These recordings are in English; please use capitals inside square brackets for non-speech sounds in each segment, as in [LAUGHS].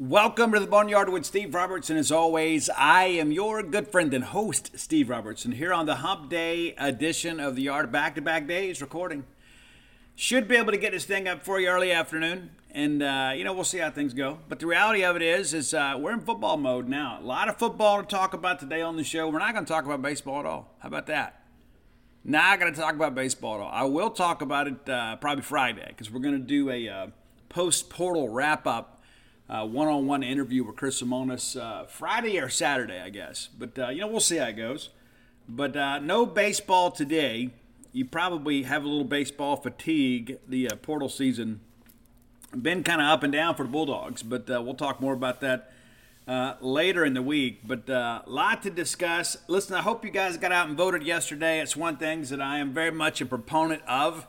Welcome to the Boneyard with Steve Robertson. As always, I am your good friend and host, Steve Robertson, here on the Hump Day edition of the Yard. Back to back days recording. Should be able to get this thing up for you early afternoon, and uh, you know we'll see how things go. But the reality of it is, is uh, we're in football mode now. A lot of football to talk about today on the show. We're not going to talk about baseball at all. How about that? Not going to talk about baseball at all. I will talk about it uh, probably Friday because we're going to do a uh, post portal wrap up one on one interview with Chris Lemonis uh, Friday or Saturday, I guess. But, uh, you know, we'll see how it goes. But uh, no baseball today. You probably have a little baseball fatigue. The uh, portal season been kind of up and down for the Bulldogs, but uh, we'll talk more about that uh, later in the week. But a lot to discuss. Listen, I hope you guys got out and voted yesterday. It's one thing that I am very much a proponent of.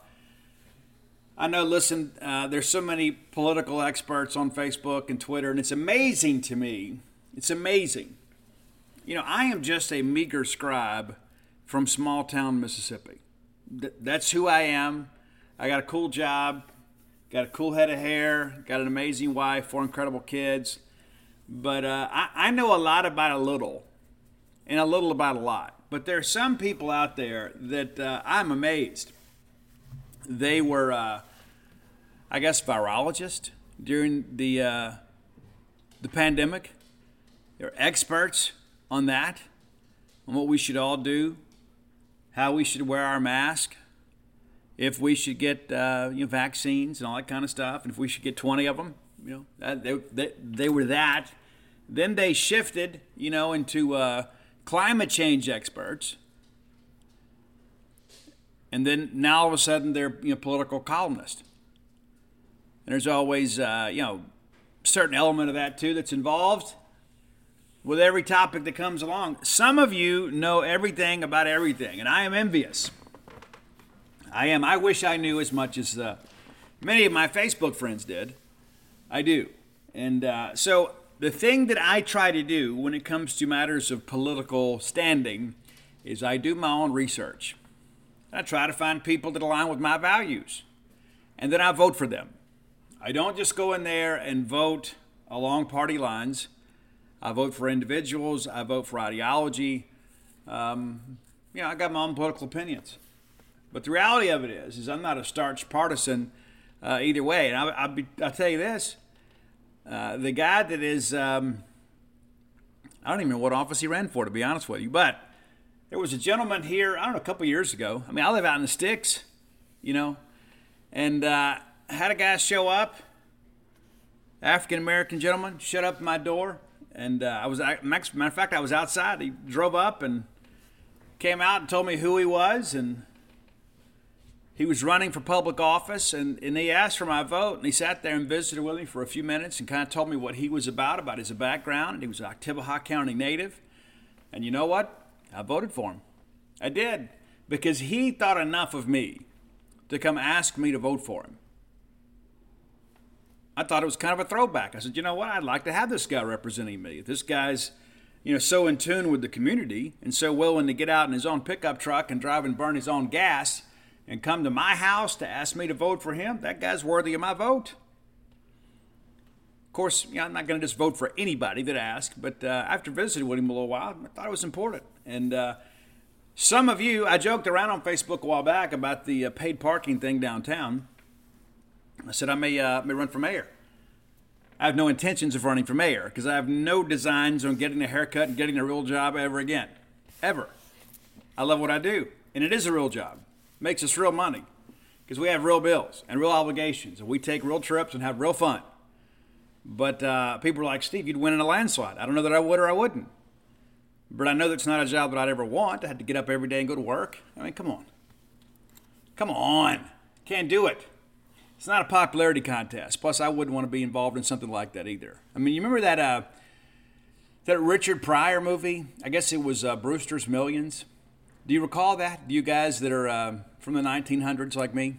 I know, listen, uh, there's so many political experts on Facebook and Twitter, and it's amazing to me. It's amazing. You know, I am just a meager scribe from small town Mississippi. Th- that's who I am. I got a cool job, got a cool head of hair, got an amazing wife, four incredible kids. But uh, I, I know a lot about a little, and a little about a lot. But there are some people out there that uh, I'm amazed they were, uh, I guess, virologists during the uh, the pandemic. They're experts on that, on what we should all do, how we should wear our mask, if we should get uh, you know vaccines and all that kind of stuff, and if we should get 20 of them. You know, that, they, they, they were that. Then they shifted, you know, into uh, climate change experts and then now all of a sudden they're you know political columnists. And there's always uh, you know certain element of that too that's involved with every topic that comes along. Some of you know everything about everything, and I am envious. I am. I wish I knew as much as uh, many of my Facebook friends did. I do, and uh, so the thing that I try to do when it comes to matters of political standing is I do my own research. I try to find people that align with my values. And then I vote for them. I don't just go in there and vote along party lines. I vote for individuals. I vote for ideology. Um, you know, I got my own political opinions. But the reality of it is, is I'm not a starch partisan uh, either way. And I, will I'll tell you this: uh, the guy that is, um, I don't even know what office he ran for, to be honest with you, but there was a gentleman here, I don't know, a couple years ago. I mean, I live out in the sticks, you know, and uh, had a guy show up, African American gentleman, shut up my door, and uh, I was, matter of fact, I was outside. He drove up and came out and told me who he was, and he was running for public office, and, and he asked for my vote, and he sat there and visited with me for a few minutes and kind of told me what he was about, about his background, and he was an Oktibbeha County native. And you know what? I voted for him. I did because he thought enough of me to come ask me to vote for him. I thought it was kind of a throwback. I said, you know what? I'd like to have this guy representing me. This guy's, you know, so in tune with the community and so willing to get out in his own pickup truck and drive and burn his own gas and come to my house to ask me to vote for him. That guy's worthy of my vote. Of course, you know, I'm not going to just vote for anybody that asks, but uh, after visiting with him a little while, I thought it was important. And uh, some of you, I joked around on Facebook a while back about the uh, paid parking thing downtown. I said I may uh, may run for mayor. I have no intentions of running for mayor because I have no designs on getting a haircut and getting a real job ever again. Ever. I love what I do, and it is a real job. It makes us real money because we have real bills and real obligations, and we take real trips and have real fun. But uh, people are like, Steve, you'd win in a landslide. I don't know that I would or I wouldn't. But I know that's not a job that I'd ever want. I had to get up every day and go to work. I mean, come on. Come on. Can't do it. It's not a popularity contest. Plus, I wouldn't want to be involved in something like that either. I mean, you remember that uh, that Richard Pryor movie? I guess it was uh, Brewster's Millions. Do you recall that? Do you guys that are uh, from the 1900s like me?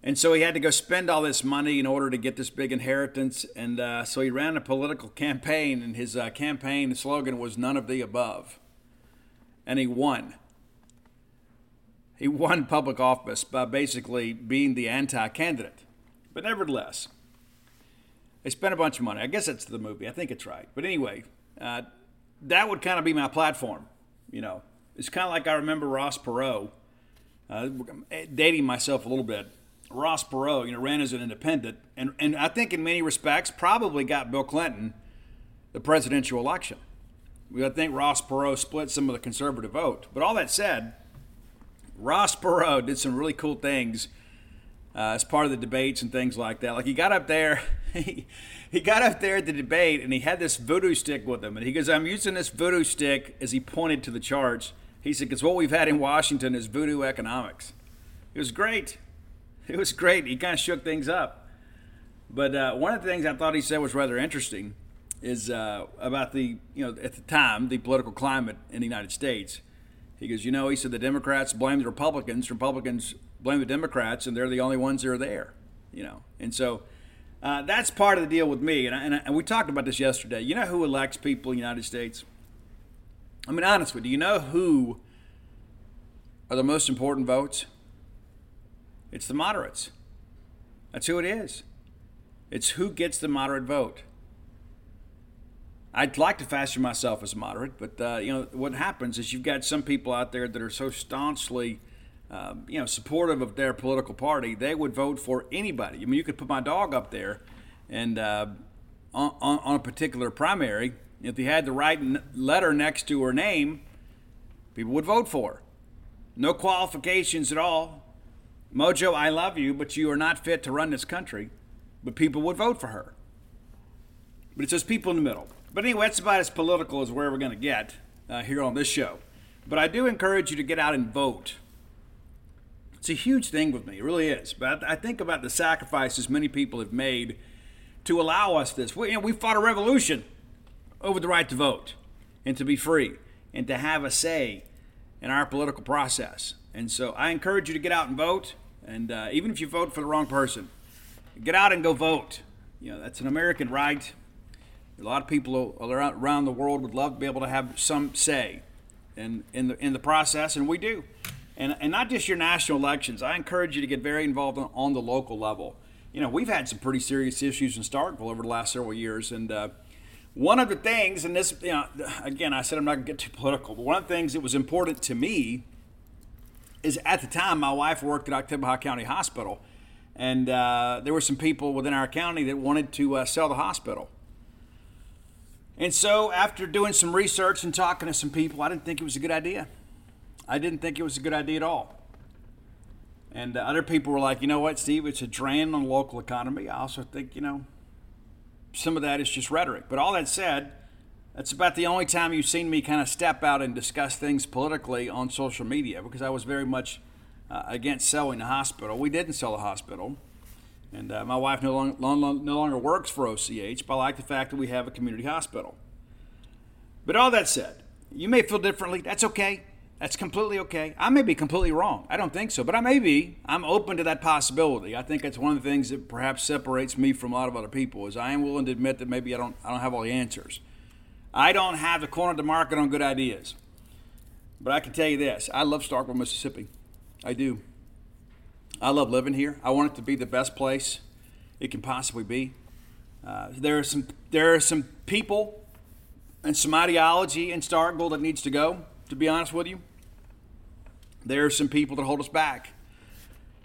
And so he had to go spend all this money in order to get this big inheritance. And uh, so he ran a political campaign, and his uh, campaign slogan was none of the above. And he won. He won public office by basically being the anti candidate. But nevertheless, they spent a bunch of money. I guess that's the movie. I think it's right. But anyway, uh, that would kind of be my platform. You know, it's kind of like I remember Ross Perot, uh, dating myself a little bit Ross Perot, you know, ran as an independent, and, and I think in many respects probably got Bill Clinton the presidential election. I think Ross Perot split some of the conservative vote. But all that said, Ross Perot did some really cool things uh, as part of the debates and things like that. Like he got up there, [LAUGHS] he, he got up there at the debate and he had this voodoo stick with him. And he goes, I'm using this voodoo stick as he pointed to the charts. He said, because what we've had in Washington is voodoo economics. It was great it was great. He kind of shook things up. But uh, one of the things I thought he said was rather interesting is uh, about the, you know, at the time, the political climate in the United States. He goes, you know, he said the Democrats blame the Republicans, Republicans blame the Democrats, and they're the only ones that are there, you know. And so uh, that's part of the deal with me. And, I, and, I, and we talked about this yesterday. You know who elects people in the United States? I mean, honestly, do you know who are the most important votes? It's the moderates. That's who it is. It's who gets the moderate vote. I'd like to fashion myself as moderate, but uh, you know what happens is you've got some people out there that are so staunchly, uh, you know, supportive of their political party, they would vote for anybody. I mean, you could put my dog up there, and uh, on, on, a particular primary, if they had the right letter next to her name, people would vote for. Her. No qualifications at all. Mojo, I love you, but you are not fit to run this country. But people would vote for her. But it's those people in the middle. But anyway, that's about as political as we're ever going to get uh, here on this show. But I do encourage you to get out and vote. It's a huge thing with me, it really is. But I think about the sacrifices many people have made to allow us this. We, you know, we fought a revolution over the right to vote and to be free and to have a say in our political process. And so I encourage you to get out and vote. And uh, even if you vote for the wrong person, get out and go vote. You know, that's an American right. A lot of people around the world would love to be able to have some say in, in, the, in the process, and we do. And, and not just your national elections. I encourage you to get very involved on, on the local level. You know, we've had some pretty serious issues in Starkville over the last several years, and uh, one of the things, and this, you know, again, I said I'm not going to get too political, but one of the things that was important to me is at the time my wife worked at Oktibbeha County Hospital, and uh, there were some people within our county that wanted to uh, sell the hospital. And so, after doing some research and talking to some people, I didn't think it was a good idea. I didn't think it was a good idea at all. And uh, other people were like, you know what, Steve, it's a drain on the local economy. I also think, you know, some of that is just rhetoric. But all that said, that's about the only time you've seen me kind of step out and discuss things politically on social media because I was very much uh, against selling the hospital. We didn't sell the hospital. And uh, my wife no, long, long, no longer works for OCH, but I like the fact that we have a community hospital. But all that said, you may feel differently. That's okay. That's completely okay. I may be completely wrong. I don't think so, but I may be. I'm open to that possibility. I think that's one of the things that perhaps separates me from a lot of other people is I am willing to admit that maybe I don't I don't have all the answers. I don't have the corner of the market on good ideas. But I can tell you this I love Starkville, Mississippi. I do. I love living here. I want it to be the best place it can possibly be. Uh, there are some there are some people and some ideology in Starkville that needs to go. To be honest with you, there are some people that hold us back.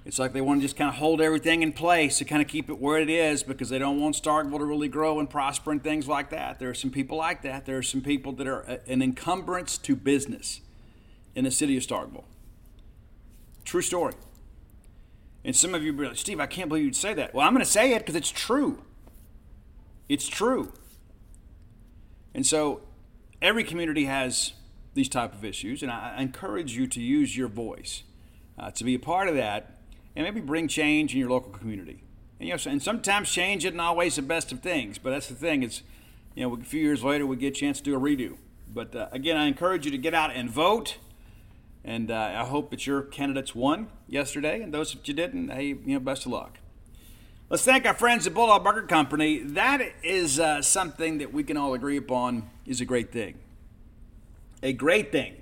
It's like they want to just kind of hold everything in place to kind of keep it where it is because they don't want Starkville to really grow and prosper and things like that. There are some people like that. There are some people that are an encumbrance to business in the city of Starkville. True story. And some of you be like, Steve, I can't believe you'd say that. Well, I'm going to say it because it's true. It's true. And so every community has these type of issues, and I encourage you to use your voice uh, to be a part of that and maybe bring change in your local community. And, you know, and sometimes change isn't always the best of things, but that's the thing. It's, you know, a few years later we get a chance to do a redo. But uh, again, I encourage you to get out and vote. And uh, I hope that your candidates won yesterday, and those that you didn't, hey, you know, best of luck. Let's thank our friends at Bulldog Burger Company. That is uh, something that we can all agree upon is a great thing. A great thing.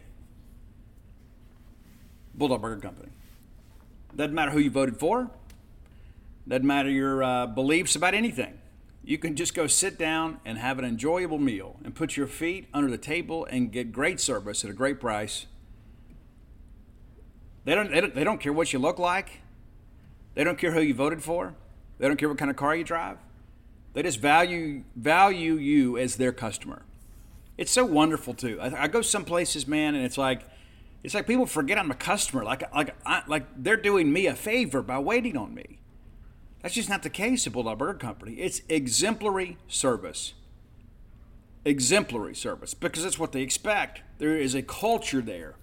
Bulldog Burger Company. Doesn't matter who you voted for. Doesn't matter your uh, beliefs about anything. You can just go sit down and have an enjoyable meal and put your feet under the table and get great service at a great price. They don't, they don't, they don't care what you look like. They don't care who you voted for. They don't care what kind of car you drive. They just value value you as their customer. It's so wonderful too. I, I go some places, man, and it's like it's like people forget I'm a customer. Like like I, like they're doing me a favor by waiting on me. That's just not the case at Bulldog Burger Company. It's exemplary service. Exemplary service because that's what they expect. There is a culture there.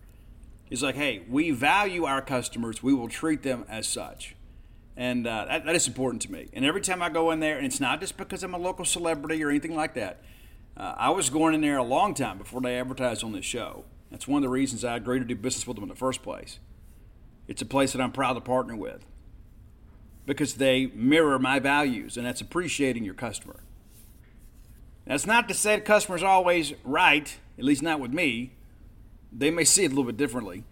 It's like, hey, we value our customers. We will treat them as such. And uh, that, that is important to me. And every time I go in there, and it's not just because I'm a local celebrity or anything like that. Uh, I was going in there a long time before they advertised on this show. That's one of the reasons I agreed to do business with them in the first place. It's a place that I'm proud to partner with because they mirror my values, and that's appreciating your customer. That's not to say the customer's always right, at least not with me. They may see it a little bit differently.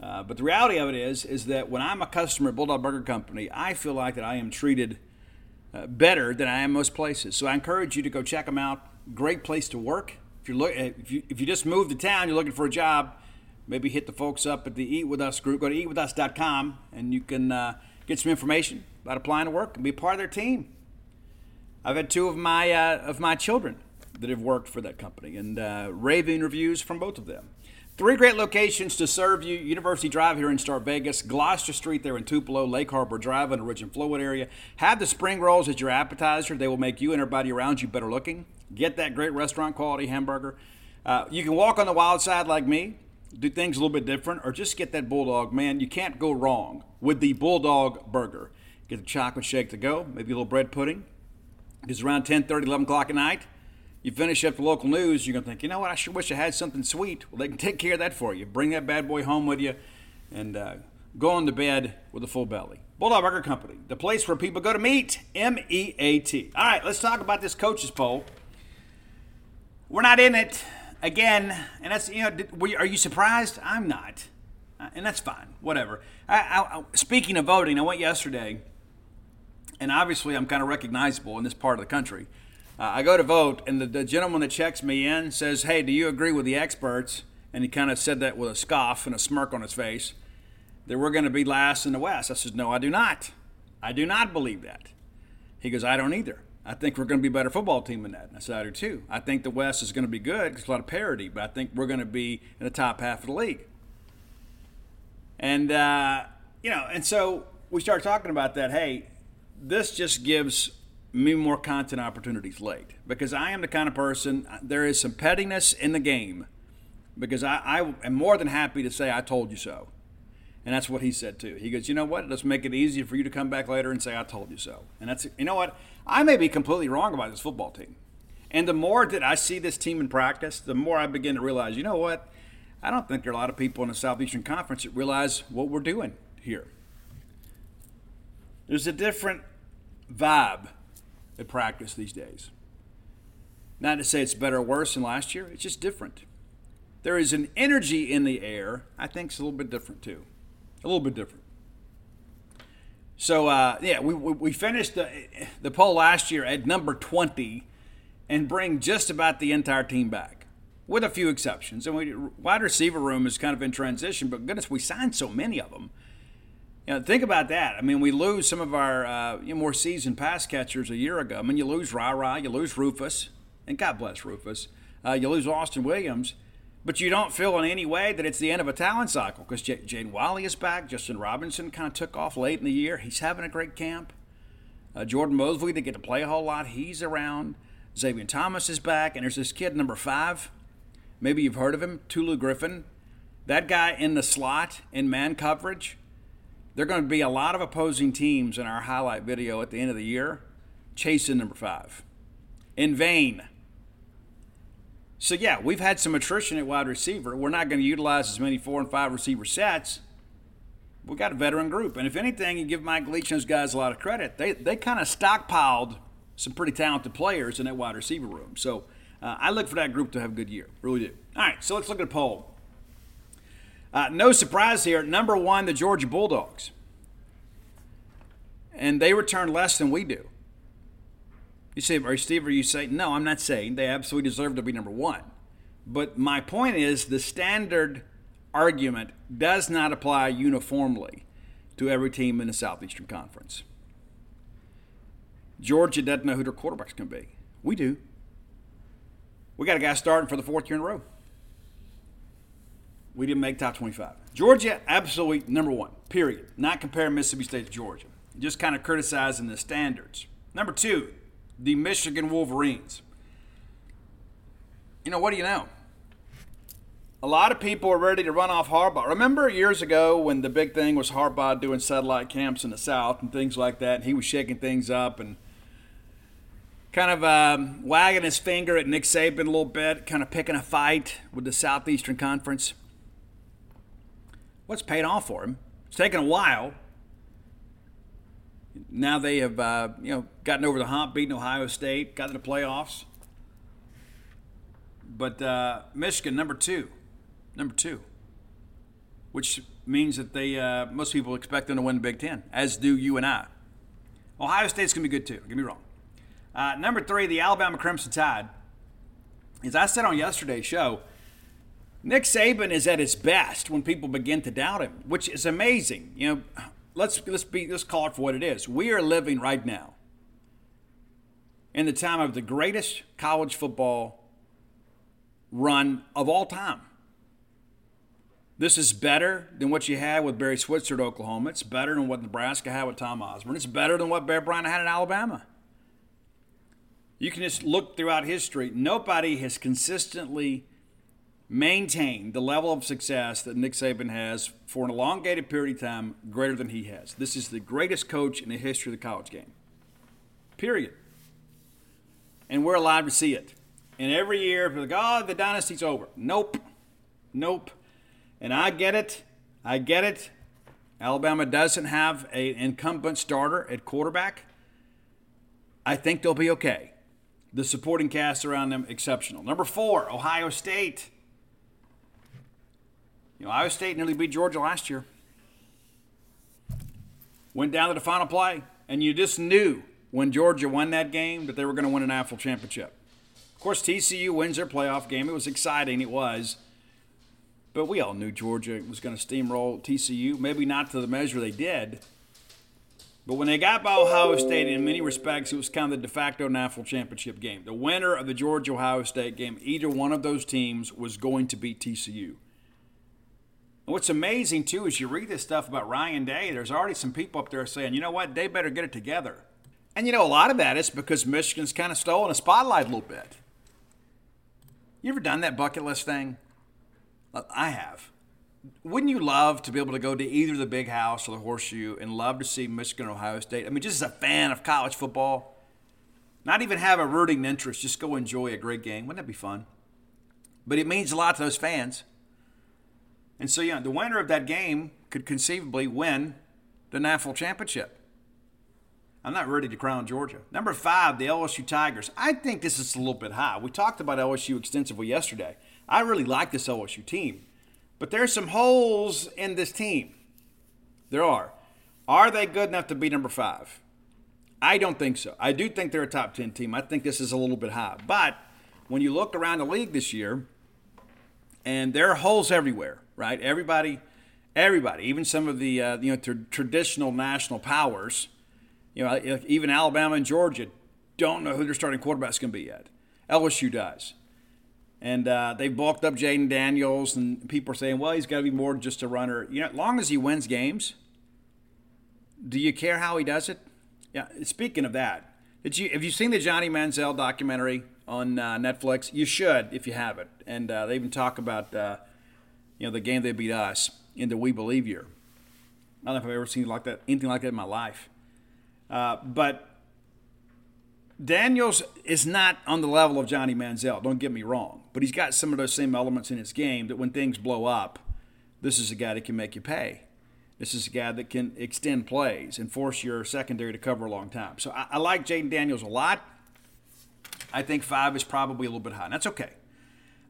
Uh, but the reality of it is, is that when I'm a customer at Bulldog Burger Company, I feel like that I am treated uh, better than I am most places. So I encourage you to go check them out. Great place to work. If you look, if you if you just moved to town, you're looking for a job, maybe hit the folks up at the Eat With Us group. Go to eatwithus.com and you can uh, get some information about applying to work and be part of their team. I've had two of my uh, of my children that have worked for that company, and uh, raving reviews from both of them. Three great locations to serve you University Drive here in Star Vegas, Gloster Street there in Tupelo, Lake Harbor Drive in the Ridge and Flowood area. Have the spring rolls as your appetizer. They will make you and everybody around you better looking. Get that great restaurant quality hamburger. Uh, you can walk on the wild side like me, do things a little bit different, or just get that Bulldog. Man, you can't go wrong with the Bulldog burger. Get the chocolate shake to go, maybe a little bread pudding. It's around 10 30, 11 o'clock at night. You finish up the local news, you're going to think, you know what, I sure wish I had something sweet. Well, they can take care of that for you. Bring that bad boy home with you and uh, go on to bed with a full belly. Bulldog Burger Company, the place where people go to meet. M E A T. All right, let's talk about this coaches poll. We're not in it again, and that's you know. Did, are you surprised? I'm not, uh, and that's fine. Whatever. I, I, speaking of voting, I went yesterday, and obviously I'm kind of recognizable in this part of the country. Uh, I go to vote, and the, the gentleman that checks me in says, "Hey, do you agree with the experts?" And he kind of said that with a scoff and a smirk on his face that we're going to be last in the West. I said, "No, I do not. I do not believe that." He goes, "I don't either." I think we're going to be a better football team than that. I said, I do too. I think the West is going to be good. There's a lot of parity, but I think we're going to be in the top half of the league. And, uh, you know, and so we start talking about that. Hey, this just gives me more content opportunities late because I am the kind of person, there is some pettiness in the game because I, I am more than happy to say, I told you so. And that's what he said too. He goes, you know what? Let's make it easier for you to come back later and say, I told you so. And that's, you know what? I may be completely wrong about this football team. And the more that I see this team in practice, the more I begin to realize, you know what? I don't think there are a lot of people in the Southeastern Conference that realize what we're doing here. There's a different vibe at practice these days. Not to say it's better or worse than last year, it's just different. There is an energy in the air, I think it's a little bit different too. A little bit different. So uh, yeah, we, we finished the the poll last year at number 20, and bring just about the entire team back, with a few exceptions. And we wide receiver room is kind of in transition, but goodness, we signed so many of them. You know, think about that. I mean, we lose some of our uh, you know, more seasoned pass catchers a year ago. I mean, you lose Ra Ra, you lose Rufus, and God bless Rufus. Uh, you lose Austin Williams, but you don't feel in any way that it's the end of a talent cycle because J- Jaden Walley is back. Justin Robinson kind of took off late in the year. He's having a great camp. Uh, Jordan Mosley didn't get to play a whole lot. He's around. Zavion Thomas is back, and there's this kid number five. Maybe you've heard of him, Tulu Griffin. That guy in the slot in man coverage there are going to be a lot of opposing teams in our highlight video at the end of the year chasing number five in vain. So, yeah, we've had some attrition at wide receiver. We're not going to utilize as many four and five receiver sets. We've got a veteran group. And if anything, you give Mike Leach and those guys a lot of credit. They, they kind of stockpiled some pretty talented players in that wide receiver room. So, uh, I look for that group to have a good year. Really do. All right, so let's look at a poll. Uh, no surprise here. Number one, the Georgia Bulldogs. And they return less than we do. You say, are Steve, are you saying? No, I'm not saying. They absolutely deserve to be number one. But my point is the standard argument does not apply uniformly to every team in the Southeastern Conference. Georgia doesn't know who their quarterback's going to be. We do. We got a guy starting for the fourth year in a row. We didn't make top 25. Georgia, absolutely number one, period. Not comparing Mississippi State to Georgia. Just kind of criticizing the standards. Number two, the Michigan Wolverines. You know, what do you know? A lot of people are ready to run off Harbaugh. Remember years ago when the big thing was Harbaugh doing satellite camps in the South and things like that, and he was shaking things up and kind of um, wagging his finger at Nick Saban a little bit, kind of picking a fight with the Southeastern Conference what's paid off for him. It's taken a while. Now they have, uh, you know, gotten over the hump, beaten Ohio State, got to the playoffs. But uh, Michigan, number two, number two, which means that they uh, most people expect them to win the Big Ten, as do you and I. Ohio State's gonna be good too. Get me wrong. Uh, number three, the Alabama Crimson Tide. As I said on yesterday's show, Nick Saban is at his best when people begin to doubt him, which is amazing. You know, let's let's be let's call it for what it is. We are living right now in the time of the greatest college football run of all time. This is better than what you had with Barry Switzer at Oklahoma. It's better than what Nebraska had with Tom Osborne. It's better than what Bear Bryant had in Alabama. You can just look throughout history. Nobody has consistently maintain the level of success that Nick Saban has for an elongated period of time greater than he has. This is the greatest coach in the history of the college game. Period. And we're alive to see it. And every year, people like, oh, the dynasty's over. Nope. Nope. And I get it. I get it. Alabama doesn't have an incumbent starter at quarterback. I think they'll be okay. The supporting cast around them, exceptional. Number four, Ohio State. You know, Ohio State nearly beat Georgia last year. Went down to the final play, and you just knew when Georgia won that game that they were going to win an national championship. Of course, TCU wins their playoff game. It was exciting, it was. But we all knew Georgia was going to steamroll TCU, maybe not to the measure they did. But when they got by Ohio State, in many respects, it was kind of the de facto national championship game. The winner of the Georgia Ohio State game, either one of those teams was going to beat TCU. And what's amazing too is you read this stuff about Ryan Day. There's already some people up there saying, you know what, they better get it together. And you know, a lot of that is because Michigan's kind of stolen a spotlight a little bit. You ever done that bucket list thing? I have. Wouldn't you love to be able to go to either the Big House or the Horseshoe and love to see Michigan or Ohio State? I mean, just as a fan of college football, not even have a rooting interest, just go enjoy a great game. Wouldn't that be fun? But it means a lot to those fans. And so, yeah, the winner of that game could conceivably win the national championship. I'm not ready to crown Georgia. Number five, the LSU Tigers. I think this is a little bit high. We talked about LSU extensively yesterday. I really like this LSU team, but there's some holes in this team. There are. Are they good enough to be number five? I don't think so. I do think they're a top 10 team. I think this is a little bit high. But when you look around the league this year, and there are holes everywhere right? Everybody Everybody, even some of the uh, you know tra- traditional national powers, you know, even Alabama and Georgia don't know who their starting quarterback's going to be yet. LSU does. And uh, they bulked up Jayden Daniels, and people are saying, well, he's got to be more than just a runner. You know, as long as he wins games, do you care how he does it? Yeah. Speaking of that, did you have you seen the Johnny Manziel documentary on uh, Netflix? You should if you haven't. And uh, they even talk about uh, you know the game they beat us in the We Believe year. I don't know if I've ever seen like that anything like that in my life. Uh, but Daniels is not on the level of Johnny Manziel. Don't get me wrong, but he's got some of those same elements in his game that when things blow up, this is a guy that can make you pay. This is a guy that can extend plays and force your secondary to cover a long time. So I, I like Jayden Daniels a lot. I think five is probably a little bit high. And that's okay.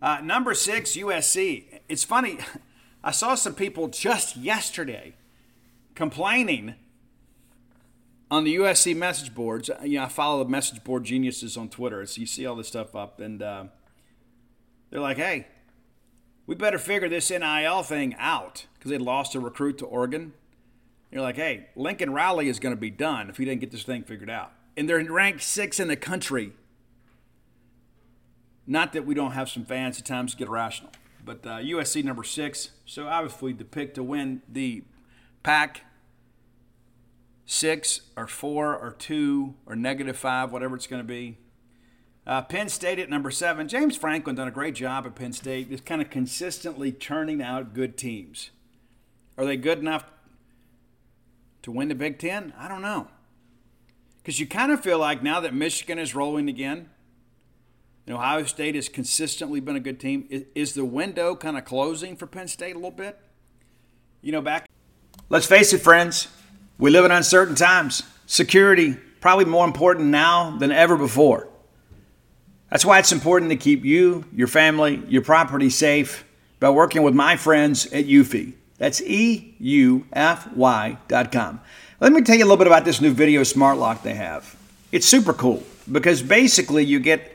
Uh, number six, USC. It's funny. I saw some people just yesterday complaining on the USC message boards. You know, I follow the message board geniuses on Twitter, so you see all this stuff up, and uh, they're like, "Hey, we better figure this NIL thing out because they lost a recruit to Oregon." You're like, "Hey, Lincoln Riley is going to be done if he didn't get this thing figured out," and they're ranked six in the country. Not that we don't have some fans at times get irrational, but uh, USC number six. So obviously the pick to win the pack six or four or two or negative five, whatever it's going to be. Uh, Penn State at number seven. James Franklin done a great job at Penn State, just kind of consistently turning out good teams. Are they good enough to win the Big Ten? I don't know. Because you kind of feel like now that Michigan is rolling again, and Ohio State has consistently been a good team. Is, is the window kind of closing for Penn State a little bit? You know, back. Let's face it, friends. We live in uncertain times. Security probably more important now than ever before. That's why it's important to keep you, your family, your property safe by working with my friends at Eufy. That's E U F Y dot com. Let me tell you a little bit about this new video smart lock they have. It's super cool because basically you get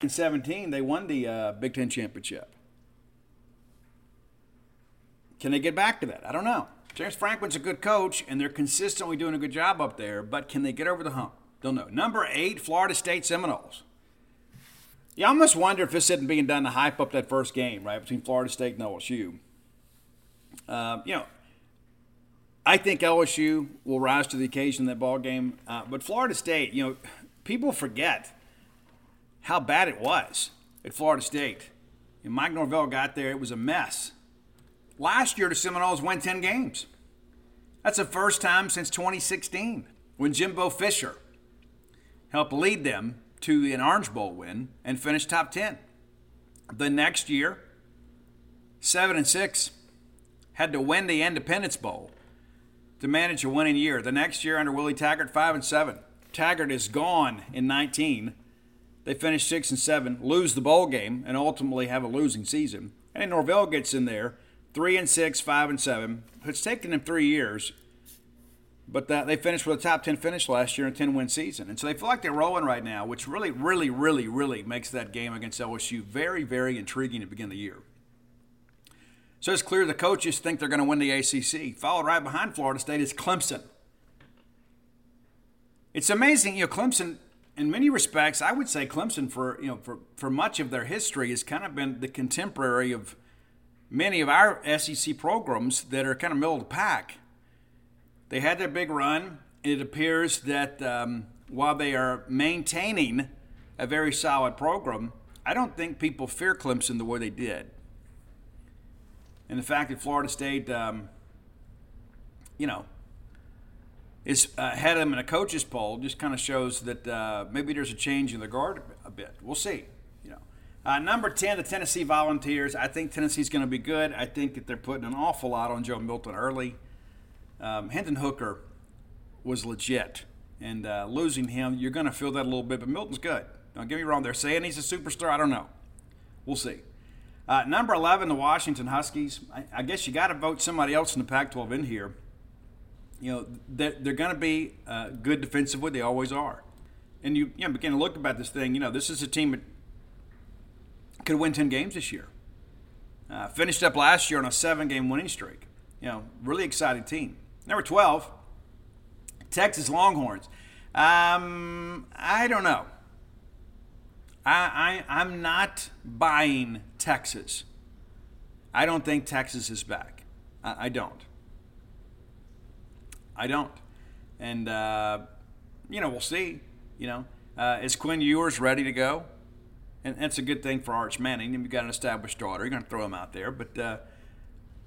In 17, they won the uh, Big Ten championship. Can they get back to that? I don't know. James Franklin's a good coach, and they're consistently doing a good job up there, but can they get over the hump? Don't know. Number eight, Florida State Seminoles. You almost wonder if this isn't being done to hype up that first game, right, between Florida State and LSU. Uh, you know, I think LSU will rise to the occasion in that ball game, uh, but Florida State, you know, people forget how bad it was at Florida State. And Mike Norvell got there; it was a mess. Last year, the Seminoles won 10 games. That's the first time since 2016 when Jimbo Fisher helped lead them to an Orange Bowl win and finish top 10. The next year, 7 and 6, had to win the Independence Bowl to manage a winning year. The next year under Willie Taggart, 5 and 7. Taggart is gone in 19. They finish 6 and 7, lose the bowl game, and ultimately have a losing season. And Norvell gets in there three and six, five and seven. It's taken them three years, but that, they finished with a top ten finish last year in a ten win season, and so they feel like they're rolling right now, which really, really, really, really makes that game against LSU very, very intriguing to begin the year. So it's clear the coaches think they're going to win the ACC. Followed right behind Florida State is Clemson. It's amazing, you know, Clemson. In many respects, I would say Clemson for you know for, for much of their history has kind of been the contemporary of many of our SEC programs that are kind of middle of the pack. They had their big run. It appears that um, while they are maintaining a very solid program, I don't think people fear Clemson the way they did. And the fact that Florida State, um, you know, is ahead of them in a coaches poll just kind of shows that uh, maybe there's a change in the guard a bit. We'll see. you Uh, number 10, the Tennessee Volunteers. I think Tennessee's going to be good. I think that they're putting an awful lot on Joe Milton early. Um, Hendon Hooker was legit, and uh, losing him, you're going to feel that a little bit, but Milton's good. Don't get me wrong. They're saying he's a superstar. I don't know. We'll see. Uh, number 11, the Washington Huskies. I, I guess you got to vote somebody else in the Pac 12 in here. You know, they're, they're going to be uh, good defensively. They always are. And you, you know, begin to look about this thing. You know, this is a team that could win 10 games this year. Uh, finished up last year on a seven game winning streak. You know, really exciting team. Number 12, Texas Longhorns. Um, I don't know. I, I, I'm not buying Texas. I don't think Texas is back. I, I don't. I don't. and uh, you know we'll see. You know, uh, is Quinn Ewers ready to go? And that's a good thing for Arch Manning. You've got an established starter. You're going to throw him out there, but. Uh,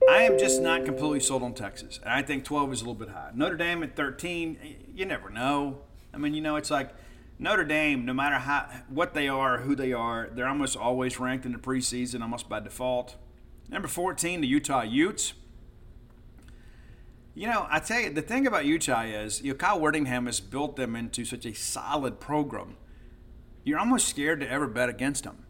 I am just not completely sold on Texas. And I think 12 is a little bit high. Notre Dame at 13, you never know. I mean, you know, it's like Notre Dame, no matter how what they are, who they are, they're almost always ranked in the preseason, almost by default. Number 14, the Utah Utes. You know, I tell you, the thing about Utah is, you know, Kyle Whittingham has built them into such a solid program. You're almost scared to ever bet against them.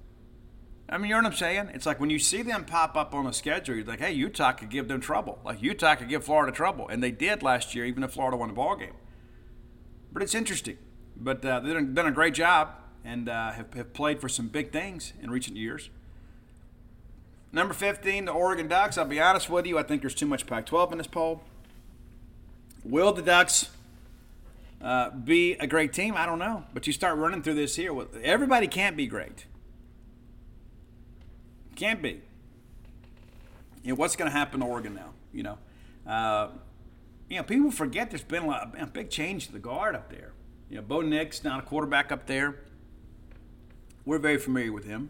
I mean, you know what I'm saying? It's like when you see them pop up on the schedule, you're like, hey, Utah could give them trouble. Like Utah could give Florida trouble, and they did last year, even if Florida won the ball game. But it's interesting. But uh, they've done a great job and uh, have, have played for some big things in recent years. Number 15, the Oregon Ducks. I'll be honest with you, I think there's too much Pac 12 in this poll. Will the Ducks uh, be a great team? I don't know. But you start running through this here. Everybody can't be great. Can't be. You know, what's going to happen to Oregon now? You know, uh, you know, people forget there's been a, lot, a big change to the guard up there. You know, Bo Nix now a quarterback up there. We're very familiar with him.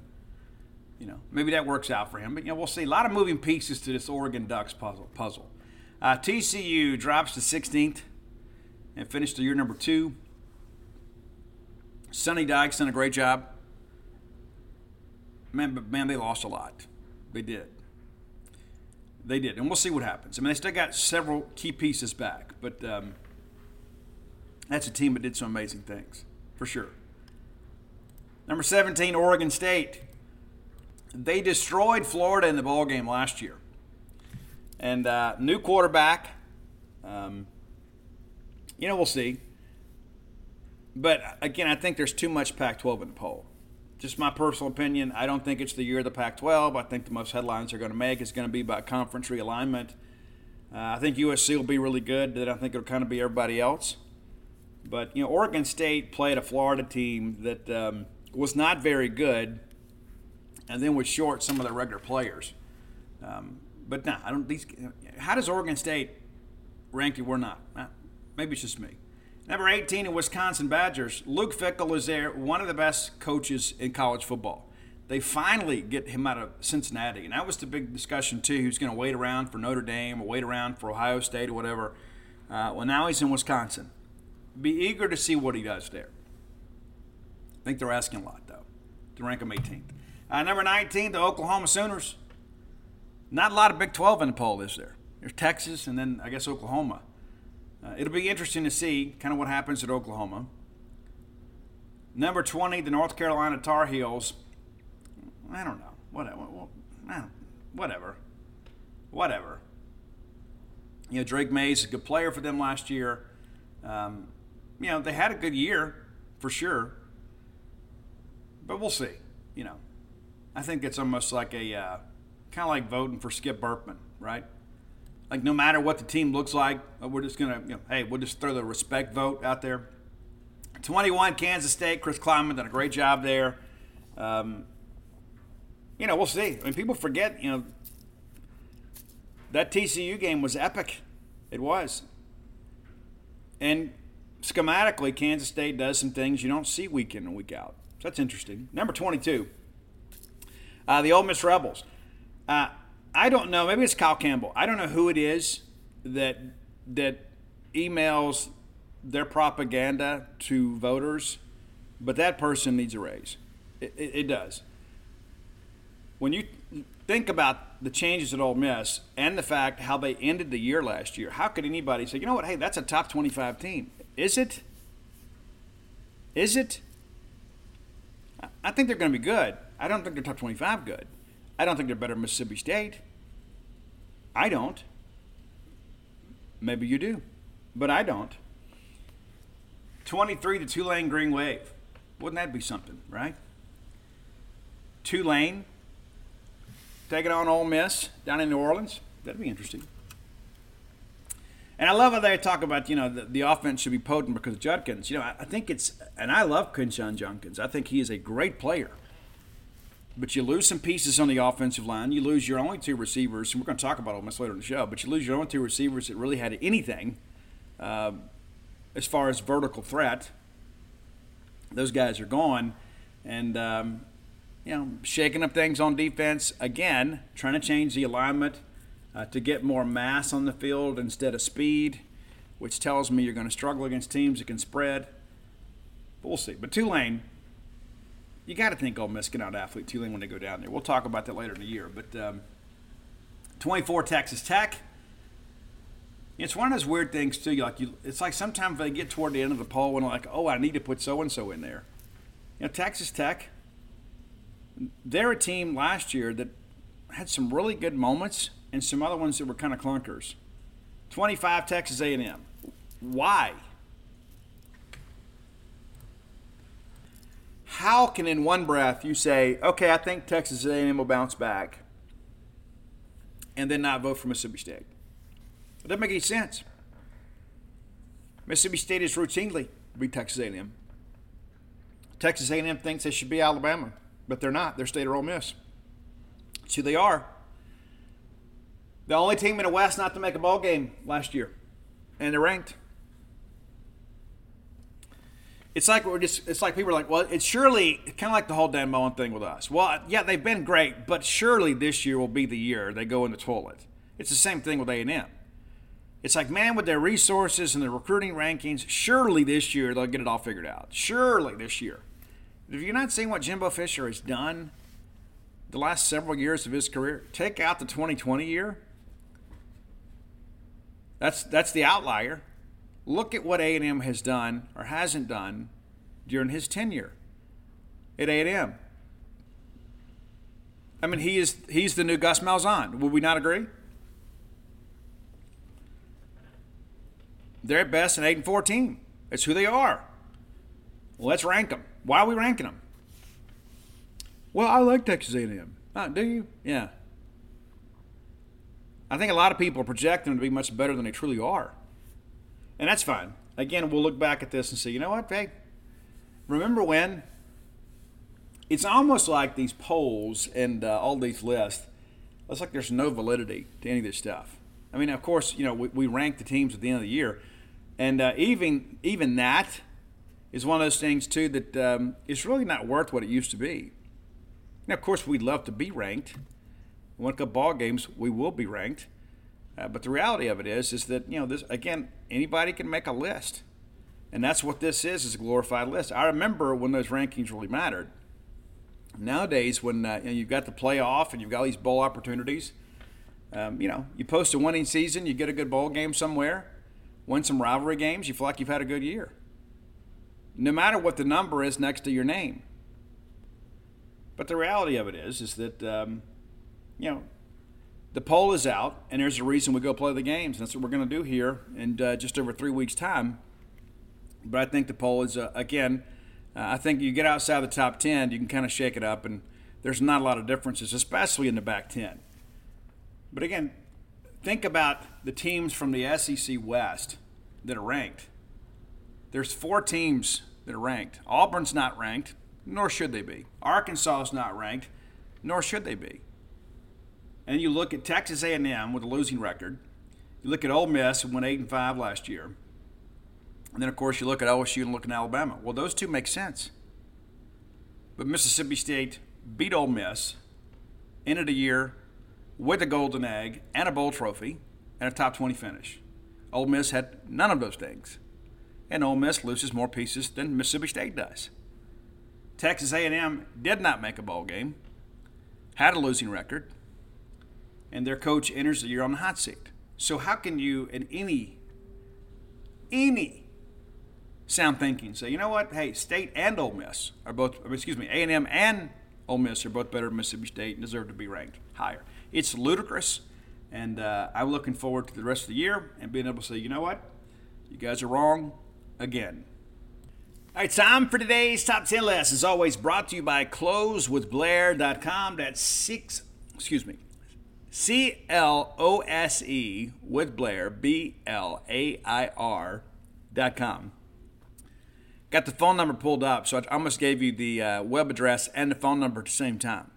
You know, maybe that works out for him, but you know, we'll see. A lot of moving pieces to this Oregon Ducks puzzle. Puzzle. Uh, TCU drops to 16th and finished the year number two. Sonny Dykes done a great job. Man, but man, they lost a lot. They did. They did, and we'll see what happens. I mean, they still got several key pieces back, but um, that's a team that did some amazing things, for sure. Number 17, Oregon State. They destroyed Florida in the ball game last year. And uh, new quarterback. Um, you know, we'll see. But again, I think there's too much Pac 12 in the poll. Just my personal opinion. I don't think it's the year of the Pac 12. I think the most headlines they're going to make is going to be about conference realignment. Uh, I think USC will be really good. Then I think it'll kind of be everybody else. But you know, Oregon State played a Florida team that um, was not very good, and then was short some of their regular players. Um, but no, I don't. These. How does Oregon State rank you? We're not. Maybe it's just me. Number 18 in Wisconsin Badgers. Luke Fickell is there, one of the best coaches in college football. They finally get him out of Cincinnati, and that was the big discussion too. Who's going to wait around for Notre Dame or wait around for Ohio State or whatever? Uh, well, now he's in Wisconsin be eager to see what he does there. I think they're asking a lot, though, to rank him 18th. Uh, number 19, the Oklahoma Sooners. Not a lot of Big 12 in the poll, is there? There's Texas and then, I guess, Oklahoma. Uh, it'll be interesting to see kind of what happens at Oklahoma. Number 20, the North Carolina Tar Heels. I don't know. Whatever. Whatever. Whatever. You know, Drake Maye is a good player for them last year. Um, you know, they had a good year for sure, but we'll see. You know, I think it's almost like a uh, kind of like voting for Skip Bertman, right? Like no matter what the team looks like, uh, we're just gonna, you know, hey, we'll just throw the respect vote out there. 21, Kansas State. Chris Klieman done a great job there. Um, you know, we'll see. I mean, people forget, you know, that TCU game was epic. It was. And schematically, Kansas State does some things you don't see week in and week out. So that's interesting. Number 22, uh, the Ole Miss Rebels. Uh, I don't know. Maybe it's Kyle Campbell. I don't know who it is that that emails their propaganda to voters, but that person needs a raise. It, it, it does. When you think about the changes at Ole Miss and the fact how they ended the year last year, how could anybody say, you know what, hey, that's a top 25 team? Is it? Is it? I think they're going to be good. I don't think they're top 25 good. I don't think they're better than Mississippi State. I don't. Maybe you do, but I don't. 23 to Tulane Green Wave. Wouldn't that be something, right? Tulane taking on Ole Miss down in New Orleans. That'd be interesting. And I love how they talk about, you know, the, the offense should be potent because Judkins. You know, I, I think it's, and I love Quinshon Judkins. I think he is a great player. But you lose some pieces on the offensive line. You lose your only two receivers, and we're going to talk about Ole Miss later in the show, but you lose your only two receivers that really had anything. Uh, as far as vertical threat. Those guys are gone, and um, you know, shaking up things on defense again, trying to change the alignment uh, to get more mass on the field instead of speed, which tells me you're going to struggle against teams that can spread. But we'll see. But Tulane, you got to think Ole Miss can out athlete Tulane when they go down there. We'll talk about that later in the year. But um, 24 Texas Tech. It's one of those weird things too. Like you, it's like sometimes they get toward the end of the poll and like, oh, I need to put so and so in there. You know, Texas Tech. They're a team last year that had some really good moments and some other ones that were kind of clunkers. 25 Texas A&M. Why? How can in one breath you say, "Okay, I think Texas A&M will bounce back," and then not vote for Mississippi State? It doesn't make any sense. Mississippi State is routinely beat Texas A&M. Texas A&M thinks they should be Alabama, but they're not. They're State or Ole Miss. It's who they are. The only team in the West not to make a ball game last year, and they're ranked. It's like we're just. It's like people are like, well, it's surely kind of like the whole Dan Mullen thing with us. Well, yeah, they've been great, but surely this year will be the year they go in the toilet. It's the same thing with A and M. It's like, man, with their resources and their recruiting rankings, surely this year they'll get it all figured out. Surely this year. If you're not seeing what Jimbo Fisher has done the last several years of his career, take out the 2020 year. That's that's the outlier. Look at what A&M has done or hasn't done during his tenure at A&M. I mean, he is he's the new Gus Malzahn. Would we not agree? They're at best an 8 and 14. It's who they are. Let's rank them. Why are we ranking them? Well, I like Texas A&M. Oh, uh, do you? Yeah. I think a lot of people project them to be much better than they truly are. And that's fine. Again, we'll look back at this and say, you know what, hey, remember when? It's almost like these polls and uh, all these lists, it's like there's no validity to any of this stuff. I mean, of course, you know, we, we rank the teams at the end of the year, and uh, even even that is one of those things too that um, is really not worth what it used to be. Now, of course, we'd love to be ranked. We win a ball games, we will be ranked. Uh, but the reality of it is, is that you know this again. Anybody can make a list, and that's what this is: is a glorified list. I remember when those rankings really mattered. Nowadays, when uh, you you've got the playoff and you've got these bowl opportunities, um, you know, you post a winning season, you get a good bowl game somewhere, win some rivalry games, you feel like you've had a good year. No matter what the number is next to your name. But the reality of it is, is that um, you know, the poll is out, and there's a reason we go play the games. That's what we're going to do here in uh, just over three weeks' time. But I think the poll is uh, again. Uh, I think you get outside the top ten, you can kind of shake it up, and there's not a lot of differences, especially in the back ten. But again, think about the teams from the SEC West that are ranked. There's four teams that are ranked. Auburn's not ranked, nor should they be. Arkansas is not ranked, nor should they be. And you look at Texas A&M with a losing record. You look at Ole Miss, who went eight and five last year. And then, of course, you look at LSU and look at Alabama. Well, those two make sense. But Mississippi State beat Ole Miss, ended the year with a golden egg and a bowl trophy and a top 20 finish. Ole Miss had none of those things. And Ole Miss loses more pieces than Mississippi State does. Texas A&M did not make a bowl game, had a losing record, and their coach enters the year on the hot seat. So how can you, in any, any sound thinking, say, you know what? Hey, State and Ole Miss are both, excuse me, A&M and Ole Miss are both better than Mississippi State and deserve to be ranked higher. It's ludicrous, and uh, I'm looking forward to the rest of the year and being able to say, you know what? You guys are wrong again. All right, time for today's top 10 list. As always, brought to you by closewithblair.com. That's six, excuse me, C L O S E with Blair, B L A I R dot com. Got the phone number pulled up, so I almost gave you the uh, web address and the phone number at the same time.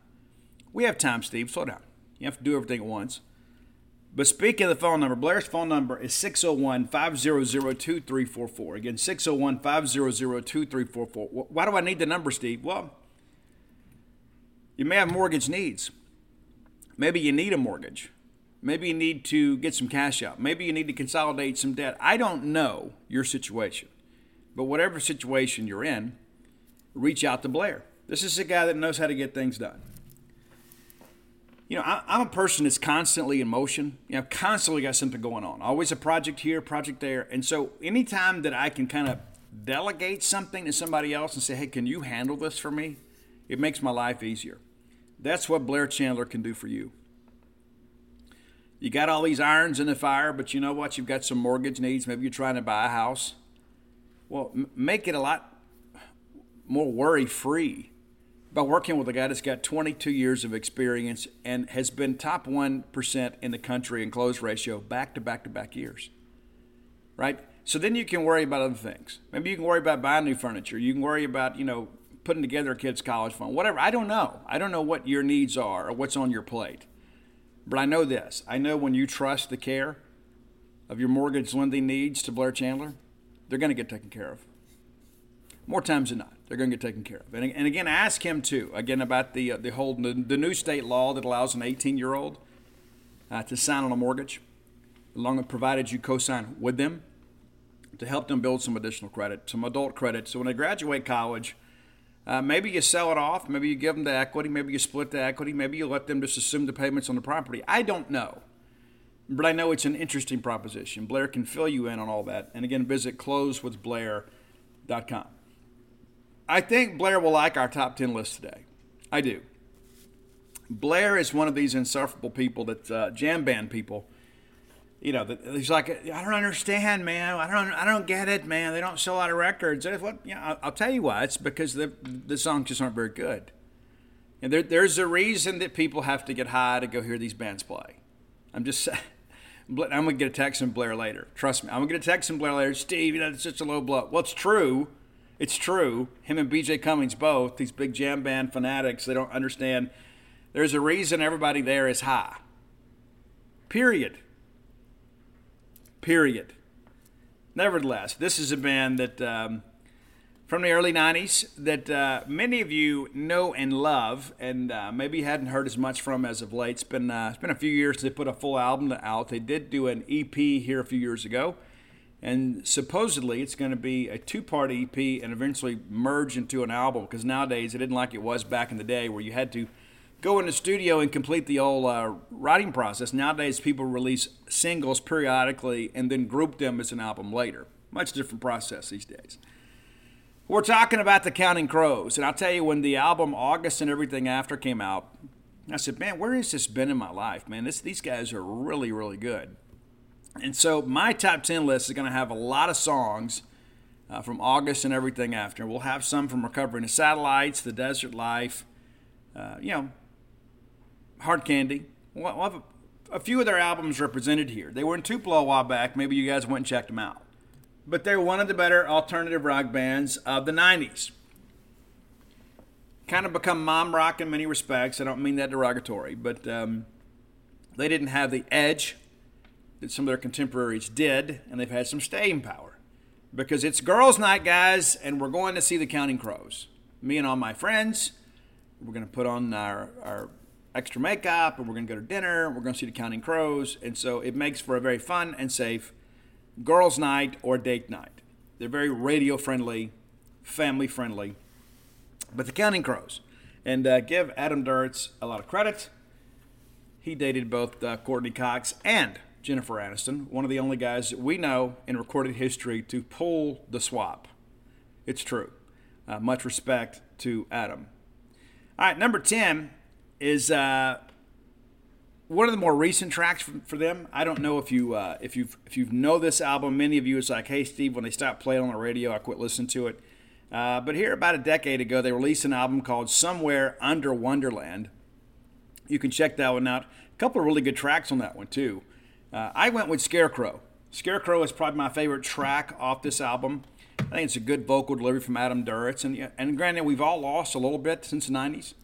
We have time, Steve. Slow down. You have to do everything at once. But speaking of the phone number, Blair's phone number is 601 500 2344. Again, 601 500 2344. Why do I need the number, Steve? Well, you may have mortgage needs. Maybe you need a mortgage. Maybe you need to get some cash out. Maybe you need to consolidate some debt. I don't know your situation. But whatever situation you're in, reach out to Blair. This is a guy that knows how to get things done you know, I, am a person that's constantly in motion. You know, constantly got something going on. Always a project here, project there. And so anytime that I can kind of delegate something to somebody else and say, hey, can you handle this for me? It makes my life easier. That's what Blair Chandler can do for you. You got all these irons in the fire, but you know what? You've got some mortgage needs. Maybe you're trying to buy a house. Well, m- make it a lot more worry free by working with a guy that's got 22 years of experience and has been top 1% in the country in close ratio back to back to back years. Right? So then you can worry about other things. Maybe you can worry about buying new furniture. You can worry about, you know, putting together a kid's college fund, whatever. I don't know. I don't know what your needs are or what's on your plate. But I know this. I know when you trust the care of your mortgage lending needs to Blair Chandler, they're going to get taken care of. More times than not they're going to get taken care of. And, and again, ask him too. Again, about the uh, the whole the, the, new state law that allows an 18 year old uh, to sign on a mortgage, along with provided you co-sign with them to help them build some additional credit, some adult credit. So when they graduate college, uh, maybe you sell it off, maybe you give them the equity, maybe you split the equity, maybe you let them just assume the payments on the property. I don't know. But I know it's an interesting proposition. Blair can fill you in on all that. And again, visit closewithblair.com. I think Blair will like our top 10 list today. I do. Blair is one of these insufferable people that uh, jam band people. You know, that he's like, I don't understand, man. I don't, I don't get it, man. They don't sell a lot of records. And what? Yeah, I'll, I'll tell you why. It's because the the songs just aren't very good. And there, there's a reason that people have to get high to go hear these bands play. I'm just saying. [LAUGHS] I'm gonna get a text from Blair later. Trust me, I'm gonna get a text from Blair later. Steve, you know, it's such a low blow. Well, it's true it's true. Him and BJ Cummings both, these big jam band fanatics, they don't understand. There's a reason everybody there is high. Period. Period. Nevertheless, this is a band that um, from the early 90s that uh, many of you know and love, and uh, maybe hadn't heard as much from as of late. It's been, uh, it's been a few years since they put a full album out. They did do an EP here a few years ago. And supposedly it's going to be a two part EP and eventually merge into an album because nowadays it isn't like it was back in the day where you had to go in the studio and complete the old uh, writing process. Nowadays people release singles periodically and then group them as an album later. Much different process these days. We're talking about the Counting Crows, and I'll tell you when the album August and everything after came out, I said, "Man, where has this been in my life, man? This, these guys are really, really good." And so my top 10 list is going to have a lot of songs uh, from August and everything after. We'll have some from Recovering the Satellites, The Desert Life, uh, you know, Hard Candy. We'll have a, a, few of their albums represented here. They were in Tupelo a while back. Maybe you guys went and checked them out. But they're one of the better alternative rock bands of the 90s. Kind of become mom rock in many respects. I don't mean that derogatory, but um, they didn't have the edge that some of their contemporaries did, and they've had some staying power. Because it's girls' night, guys, and we're going to see the Counting Crows. Me and all my friends, we're going to put on our, our extra makeup, and we're going to go to dinner. We're going to see the Counting Crows, and so it makes for a very fun and safe girls' night or date night. They're very radio friendly, family friendly. But the Counting Crows, and uh, give Adam Duritz a lot of credit. He dated both uh, Courteney Cox and Jennifer Aniston, one of the only guys that we know in recorded history to pull the swap. It's true. Uh, much respect to Adam. All right, number 10 is uh, one of the more recent tracks for, for them. I don't know if you uh, if you if you know this album. Many of you, it's like, hey, Steve, when they stopped playing on the radio, I quit listening to it. Uh, but here, about a decade ago, they released an album called Somewhere Under Wonderland. You can check that one out. A couple of really good tracks on that one too. Uh, I went with Scarecrow. Scarecrow is probably my favorite track off this album. I think it's a good vocal delivery from Adam Duritz. And, and granted, we've all lost a little bit since the 90s,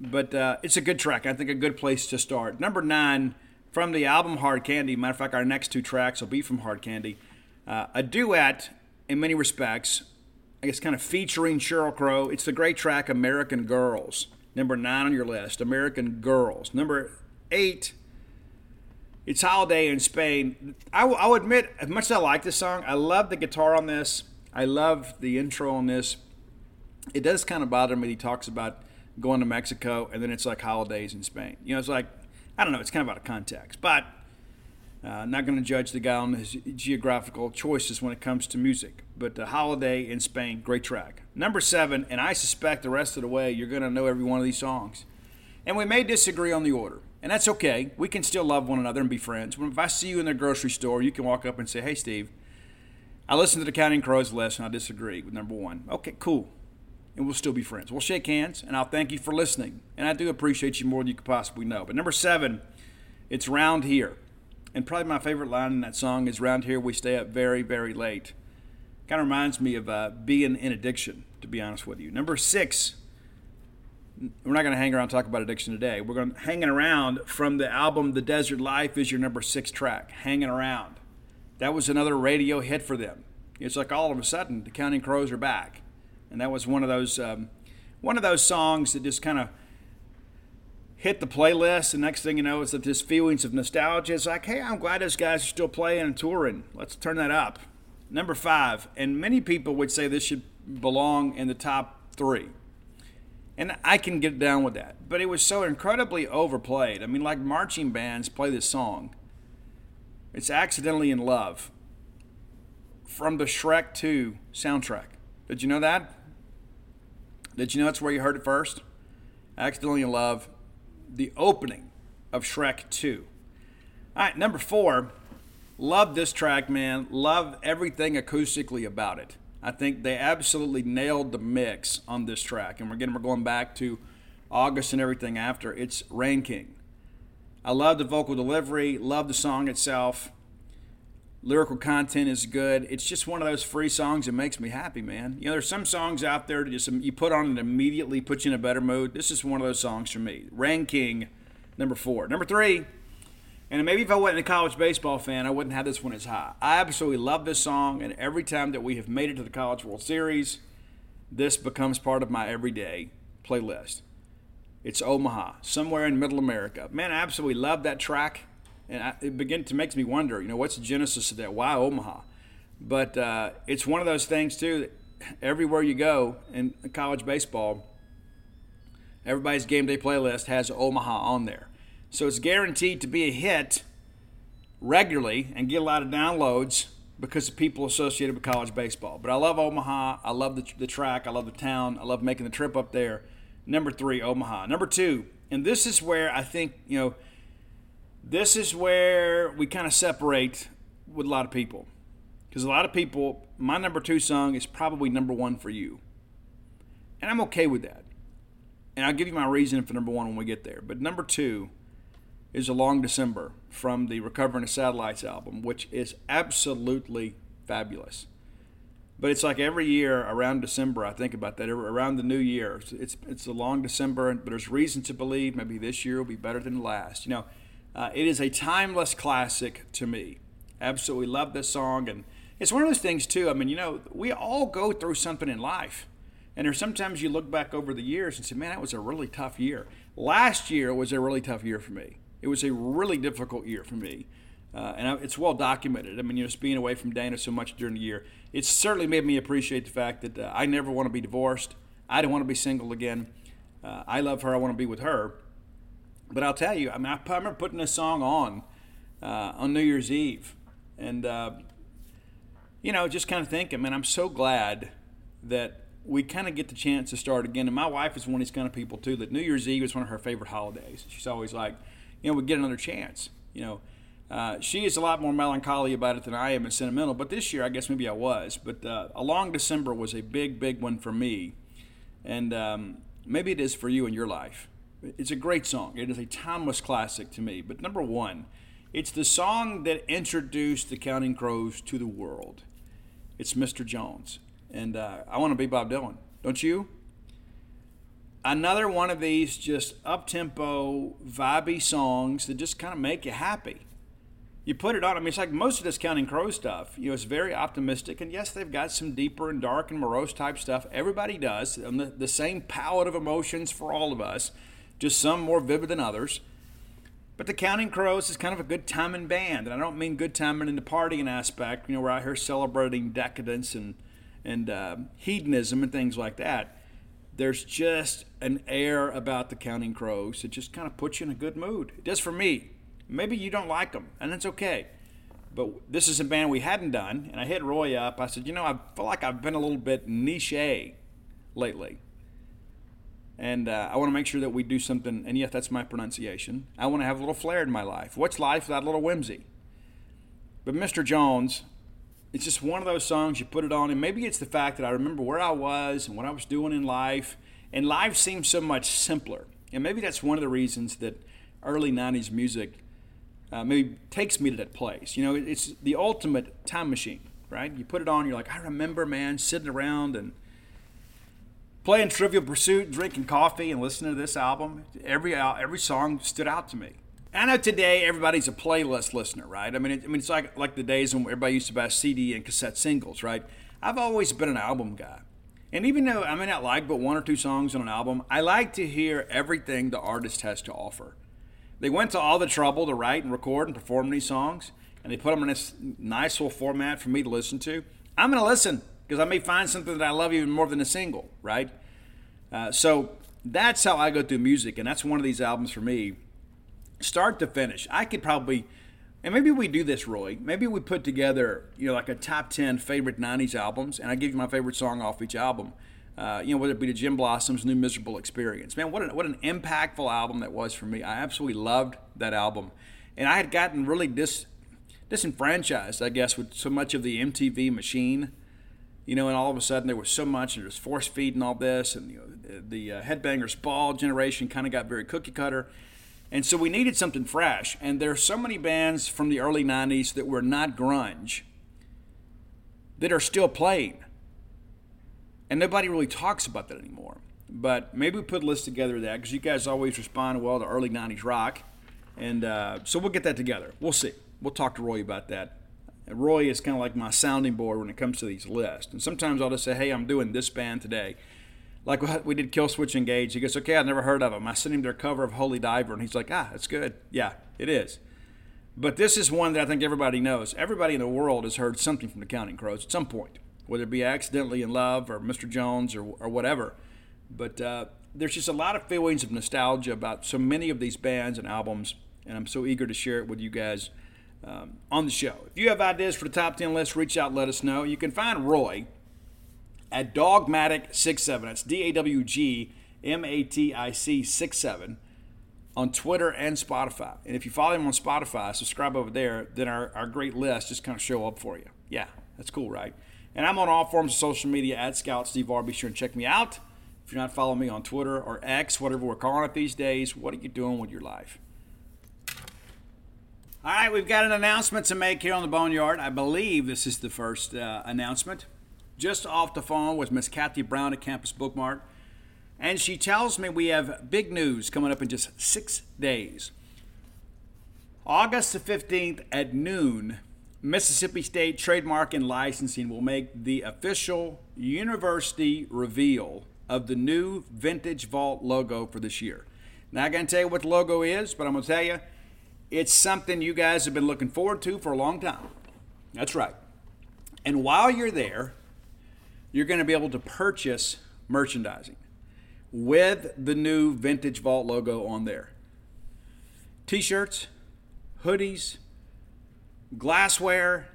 but uh, it's a good track. I think a good place to start. Number nine from the album Hard Candy. Matter of fact, our next two tracks will be from Hard Candy. Uh, a duet in many respects, I guess, kind of featuring Sheryl Crow. It's the great track American Girls, number nine on your list. American Girls. Number eight, it's Holiday in Spain. I, w- I will admit, as much as I like this song, I love the guitar on this. I love the intro on this. It does kind of bother me. He talks about going to Mexico and then it's like holidays in Spain. You know, it's like, I don't know, it's kind of out of context. But uh, not going to judge the guy on his geographical choices when it comes to music. But the Holiday in Spain, great track. Number seven, and I suspect the rest of the way you're going to know every one of these songs. And we may disagree on the order, and that's okay. We can still love one another and be friends. When, if I see you in the grocery store, you can walk up and say, Hey, Steve, I listened to the Counting Crows list and I disagree with number one. Okay, cool. And we'll still be friends. We'll shake hands, and I'll thank you for listening. And I do appreciate you more than you could possibly know. But number seven, it's Round Here. And probably my favorite line in that song is Round Here we stay up very, very late. Kind of reminds me of uh, being in addiction, to be honest with you. Number six, we're not going to hang around talk about addiction today. We're going to hanging around from the album The Desert Life is your number six track, Hanging Around. That was another radio hit for them. It's like all of a sudden the Counting Crows are back, and that was one of those um, one of those songs that just kind of hit the playlist, and next thing you know, it's that this feelings of nostalgia. It's like, hey, I'm glad those guys are still playing and touring. Let's turn that up. Number five, and many people would say this should belong in the top three. And I can get down with that. But it was so incredibly overplayed. I mean, like marching bands play this song. It's Accidentally in Love from the Shrek 2 soundtrack. Did you know that? Did you know that's where you heard it first? Accidentally in Love the opening of Shrek 2. All right, number four. Love this track, man. Love everything acoustically about it. I think they absolutely nailed the mix on this track. And again, we're going back to August and everything after. It's Rain King. I love the vocal delivery, love the song itself. Lyrical content is good. It's just one of those free songs that makes me happy, man. You know, there's some songs out there that just you put on and immediately puts you in a better mood. This is one of those songs for me. Ranking number four. Number three, and maybe if I wasn't a college baseball fan, I wouldn't have this one as high. I absolutely love this song, and every time that we have made it to the College World Series, this becomes part of my everyday playlist. It's Omaha, somewhere in Middle America. Man, I absolutely love that track and I, it begin to makes me wonder, you know, what's the genesis of that? Why Omaha? But uh, it's one of those things too. That everywhere you go in college baseball, everybody's game day playlist has Omaha on there, so it's guaranteed to be a hit regularly and get a lot of downloads because of people associated with college baseball. But I love Omaha. I love the, the track. I love the town. I love making the trip up there. Number three, Omaha. Number two, and this is where I think you know this is where we kind of separate with a lot of people. Because a lot of people, my number two song is probably number one for you. And I'm okay with that. And I'll give you my reason for number one when we get there. But number two is A Long December from the Recovering the Satellites album, which is absolutely fabulous. But it's like every year around December, I think about that. Around the new year, it's it's a long December, but there's reason to believe maybe this year will be better than last. You know, uh, it is a timeless classic to me. Absolutely love this song. And it's one of those things, too. I mean, you know, we all go through something in life. And there's sometimes you look back over the years and say, man, that was a really tough year. Last year was a really tough year for me. It was a really difficult year for me. Uh, and it's well documented. I mean, you know, just being away from Dana so much during the year, it certainly made me appreciate the fact that uh, I never want to be divorced. I don't want to be single again. Uh, I love her. I want to be with her. But I'll tell you, I mean, I remember putting this song on uh, on New Year's Eve, and uh, you know, just kind of thinking, man, I'm so glad that we kind of get the chance to start again. And my wife is one of these kind of people too. That New Year's Eve is one of her favorite holidays. She's always like, you know, we get another chance. You know, uh, she is a lot more melancholy about it than I am and sentimental. But this year, I guess maybe I was. But uh, a long December was a big, big one for me, and um, maybe it is for you in your life. It's a great song. It is a timeless classic to me. But number one, it's the song that introduced the Counting Crows to the world. It's Mr. Jones. And uh, I want to be Bob Dylan. Don't you? another one of these just up tempo, vibey songs that just kind of make you happy. You put it on. I mean, it's like most of this Counting Crow stuff. You know, it's very optimistic, and yes, they've got some deeper and dark and morose type stuff. Everybody does, and the, the same palette of emotions for all of us, just some more vivid than others. But the Counting Crows is kind of a good timing band, and I don't mean good timing in the partying aspect. You know, we're out here celebrating decadence and and uh, hedonism and things like that. There's just an air about the Counting Crows that just kind of puts you in a good mood. It does for me. Maybe you don't like them, and that's okay. But this is a band we hadn't done, and I hit Roy up. I said, you know, I feel like I've been a little bit niche lately and uh, I want to make sure that we do something. And yes, that's my pronunciation. I want to have a little flair in my life. What's life without a little whimsy? But Mr. Jones, it's just one of those songs you put it on, and maybe it's the fact that I remember where I was and what I was doing in life, and life seems so much simpler. And maybe that's one of the reasons that early '90s music uh, maybe takes me to that place. You know, it's the ultimate time machine, right? You put it on, you're like, I remember, man, sitting around and playing Trivial Pursuit, drinking coffee, and listening to this album, every uh, every song stood out to me. I know today everybody's a playlist listener, right? I mean, it, I mean it's like like the days when everybody used to buy CD and cassette singles, right? I've always been an album guy, and even though I may not like but one or two songs on an album, I like to hear everything the artist has to offer. They went to all the trouble to write and record and perform these songs, and they put them in this nice little format for me to listen to. I'm going to listen because I may find something that I love even more than a single, right? Uh, so that's how I go through music, and that's one of these albums for me, start to finish. I could probably, and maybe we do this, Roy. Maybe we put together, you know, like a top ten favorite '90s albums, and I give you my favorite song off each album. Uh, you know, whether it be the Gin Blossoms' New Miserable Experience. Man, what an, what an impactful album that was for me. I absolutely loved that album. And I had gotten really dis, disenfranchised, I guess, with so much of the MTV machine you know, and all of a sudden there was so much, and there was force feeding and all this, and you know, the uh, headbangers ball generation kind of got very cookie cutter. And so we needed something fresh. And there are so many bands from the early 90s that were not grunge that are still playing. And nobody really talks about that anymore. But maybe we put a list together of that because you guys always respond well to early 90s rock. And uh, so we'll get that together. We'll see. We'll talk to Roy about that Roy is kind of like my sounding board when it comes to these lists. And sometimes I'll just say, hey, I'm doing this band today. Like we did Killswitch Engage. He goes, okay, I've never heard of them. I sent him their cover of Holy Diver, and he's like, ah, that's good. Yeah, it is. But this is one that I think everybody knows. Everybody in the world has heard something from the Counting Crows at some point, whether it be accidentally in love or Mr. Jones or, or whatever. But uh, there's just a lot of feelings of nostalgia about so many of these bands and albums, and I'm so eager to share it with you guys um, on the show. If you have ideas for the top 10 list, reach out, let us know. You can find Roy at Dawgmatic67. That's D A W G M A T I C 67 on Twitter and Spotify. And if you follow him on Spotify, subscribe over there, then our, our great list just kind of show up for you. Yeah, that's cool, right? And I'm on all forms of social media at Scout Steve R. Be sure and check me out. If you're not following me on Twitter or X, whatever we're calling it these days, what are you doing with your life? All right, we've got an announcement to make here on the Boneyard. I believe this is the first uh, announcement. Just off the phone with Miss Kathy Brown at Campus Bookmart, and she tells me we have big news coming up in just six days. August the 15th at noon, Mississippi State Trademark and Licensing will make the official university reveal of the new Vintage Vault logo for this year. Now, going to tell you what the logo is, but I'm going to tell you it's something you guys have been looking forward to for a long time. That's right. And while you're there, you're going to be able to purchase merchandising with the new Vintage Vault logo on there. T shirts, hoodies, glassware,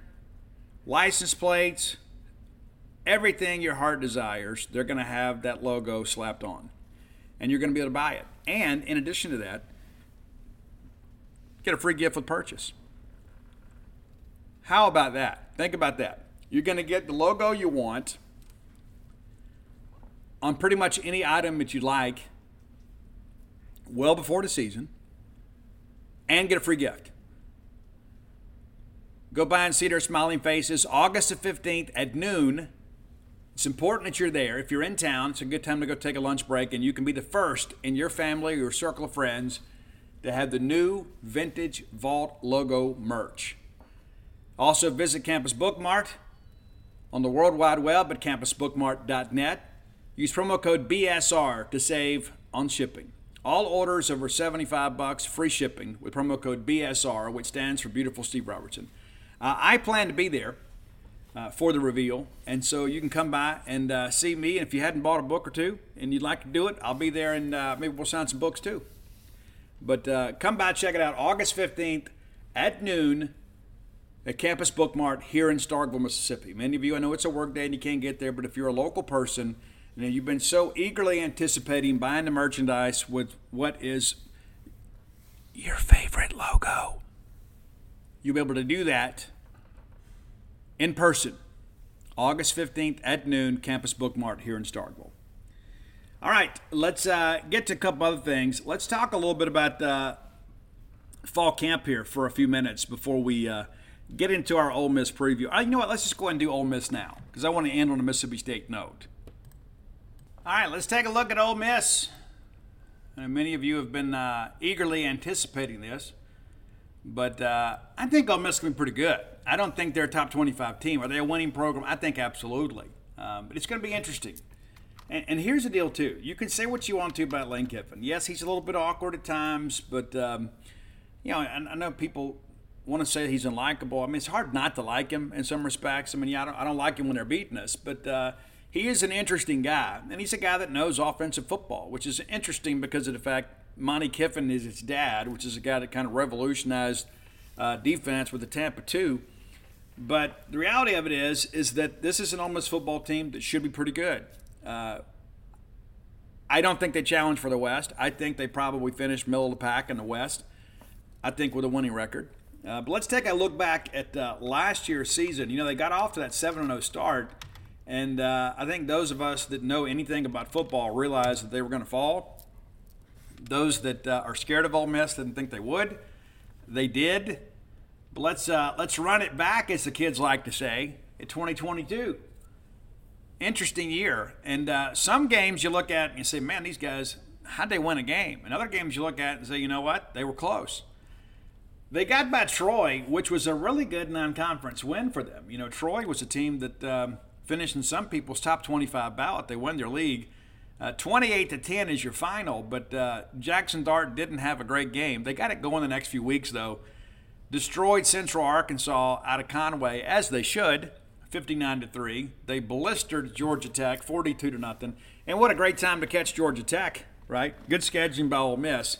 license plates, everything your heart desires, they're going to have that logo slapped on. And you're going to be able to buy it. And in addition to that, Get a free gift with purchase. How about that? Think about that. You're going to get the logo you want on pretty much any item that you like well before the season and get a free gift. Go by and see their smiling faces August the 15th at noon It's important that you're there. If you're in town, it's a good time to go take a lunch break, and you can be the first in your family or circle of friends to have the new vintage Vault logo merch. Also, visit Campus Bookmart on the World Wide Web at campusbookmart.net. Use promo code BSR to save on shipping. All orders over 75 bucks free shipping with promo code BSR, which stands for Beautiful Steve Robertson. Uh, I plan to be there uh, for the reveal, and so you can come by and uh, see me. And if you hadn't bought a book or two and you'd like to do it, I'll be there, and uh, maybe we'll sign some books too. But uh, come by, check it out, August 15th at noon at Campus Bookmart here in Starkville, Mississippi. Many of you, I know it's a work day and you can't get there, but if you're a local person you know, you've been so eagerly anticipating buying the merchandise with what is your favorite logo. You'll be able to do that in person, August 15th at noon, Campus Bookmart here in Starkville. All right, let's uh, get to a couple other things. Let's talk a little bit about uh, fall camp here for a few minutes before we uh, get into our Ole Miss preview. Uh, you know what? Let's just go ahead and do Ole Miss now because I want to end on a Mississippi State note. All right, let's take a look at Ole Miss. Many of you have been uh, eagerly anticipating this, but uh, I think Ole Miss can be pretty good. I don't think they're a top 25 team. Are they a winning program? I think absolutely. Um, but it's going to be interesting. And, and, here's the deal, too. You can say what you want to about Lane Kiffin. Yes, he's a little bit awkward at times, but, um, you know, I, I, know people want to say he's unlikable. I mean, it's hard not to like him in some respects. I mean, yeah, I don't, I don't like him when they're beating us, but. Uh, he is an interesting guy, and he's a guy that knows offensive football, which is interesting because of the fact Monte Kiffin is his dad, which is a guy that kind of revolutionized uh, defense with the Tampa 2. But the reality of it is, is that this is an Miss football team that should be pretty good. Uh, I don't think they challenge for the West. I think they probably finish middle of the pack in the West. I think with a winning record. Uh, but let's take a look back at uh, last year's season. You know, they got off to that 7 0 start and uh, I think those of us that know anything about football realize that they were going to fall. Those that uh, are scared of Ole Miss didn't think they would. They did. But let's uh, let's run it back, as the kids like to say, in 2022. Interesting year, and uh, some games you look at and you say, "Man, these guys, how'd they win a game?" And other games you look at and say, "You know what? They were close." They got by Troy, which was a really good non-conference win for them. You know, Troy was a team that. Um, finish in some people's top 25 ballot. They win their league. Uh, 28 to 10 is your final, but uh, Jaxson Dart didn't have a great game. They got it going the next few weeks, though. Destroyed Central Arkansas out of Conway, as they should, 59 to 3. They blistered Georgia Tech, 42 to nothing. And what a great time to catch Georgia Tech, right? Good scheduling by Ole Miss.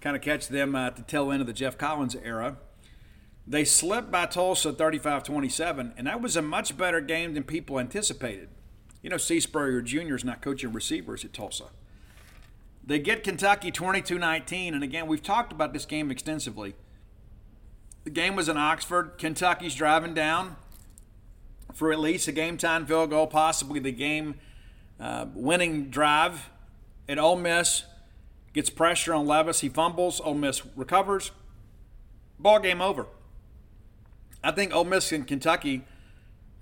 Kind of catch them uh, at the tail end of the Geoff Collins era. They slipped by Tulsa 35 27, and that was a much better game than people anticipated. You know, C. Spurrier Jr. is not coaching receivers at Tulsa. They get Kentucky 22 19, and again, we've talked about this game extensively. The game was in Oxford. Kentucky's driving down for at least a game time field goal, possibly the game uh, winning drive. At Ole Miss, gets pressure on Levis. He fumbles. Ole Miss recovers. Ball game over. I think Ole Miss and Kentucky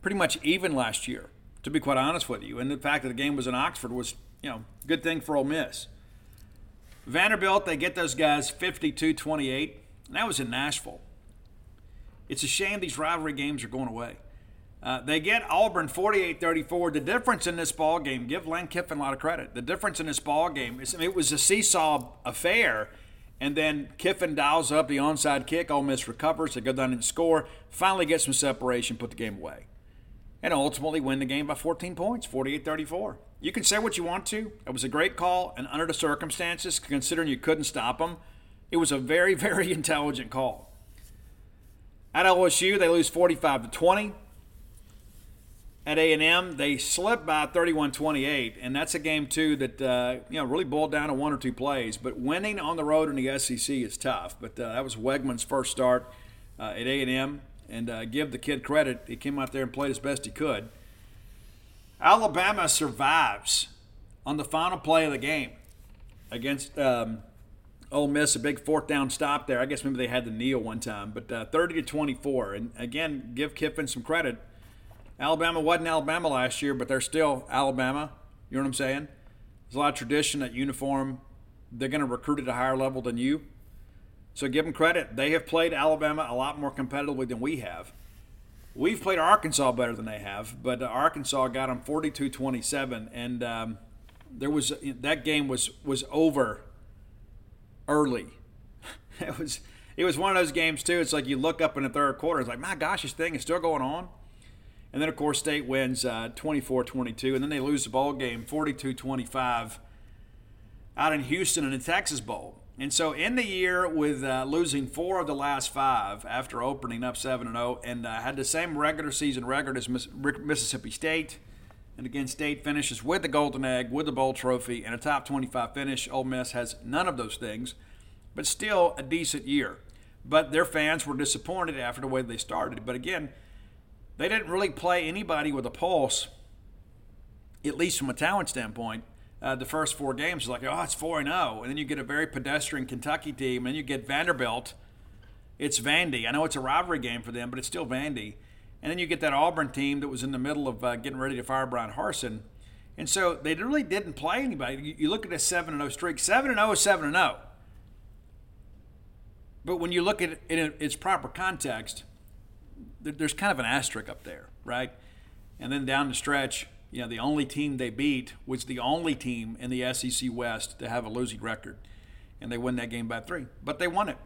pretty much even last year, to be quite honest with you. And the fact that the game was in Oxford was, you know, good thing for Ole Miss. Vanderbilt, they get those guys 52 28, and that was in Nashville. It's a shame these rivalry games are going away. Uh, they get Auburn 48 34. The difference in this ball game, give Lane Kiffin a lot of credit. The difference in this ball game is it was a seesaw affair and then Kiffin dials up the onside kick. Ole Miss recovers. They go down and score. Finally get some separation, put the game away. And ultimately win the game by 14 points, 48 34. You can say what you want to. It was a great call, and under the circumstances, considering you couldn't stop them, it was a very, [LAUGHS] very intelligent call. At LSU, they lose 45 to 20 at A&M, they slipped by 31-28, and that's a game too that uh, you know really boiled down to one or two plays. But winning on the road in the SEC is tough. But uh, that was Weigman's first start uh, at A&M, and uh, give the kid credit. He came out there and played as best he could. Alabama survives on the final play of the game against um, Ole Miss. A big fourth down stop there. I guess maybe they had the kneel one time, but uh, 30 to 24. And again, give Kiffin some credit Alabama wasn't Alabama last year, but they're still Alabama. You know what I'm saying? There's a lot of tradition at uniform. They're going to recruit at a higher level than you. So give them credit. They have played Alabama a lot more competitively than we have. We've played Arkansas better than they have, but Arkansas got them 42-27, and um, there was that game was was over early. [LAUGHS] It was it was one of those games too. It's like you look up in the third quarter, it's like my gosh, this thing is still going on. And then of course State wins uh, 24-22, and then they lose the ball game 42-25 out in Houston in the Texas Bowl. And so in the year with uh, losing four of the last five after opening up 7 0 and uh, had the same regular season record as Mississippi State. And again, State finishes with the Golden Egg, with the Bowl Trophy, and a top 25 finish. Ole Miss has none of those things, but still a decent year. But their fans were disappointed after the way they started. But again, they didn't really play anybody with a pulse, at least from a talent standpoint, uh, the first four games. Like, oh, it's 4 0. And then you get a very pedestrian Kentucky team, and then you get Vanderbilt. It's Vandy. I know it's a rivalry game for them, but it's still Vandy. And then you get that Auburn team that was in the middle of uh, getting ready to fire Bryan Harsin. And so they really didn't play anybody. You, you look at a 7 0 streak. 7 0 is 7 0. But when you look at it in its proper context, there's kind of an asterisk up there, right? And then down the stretch, you know, the only team they beat was the only team in the SEC West to have a losing record. And they win that game by three. But they won it.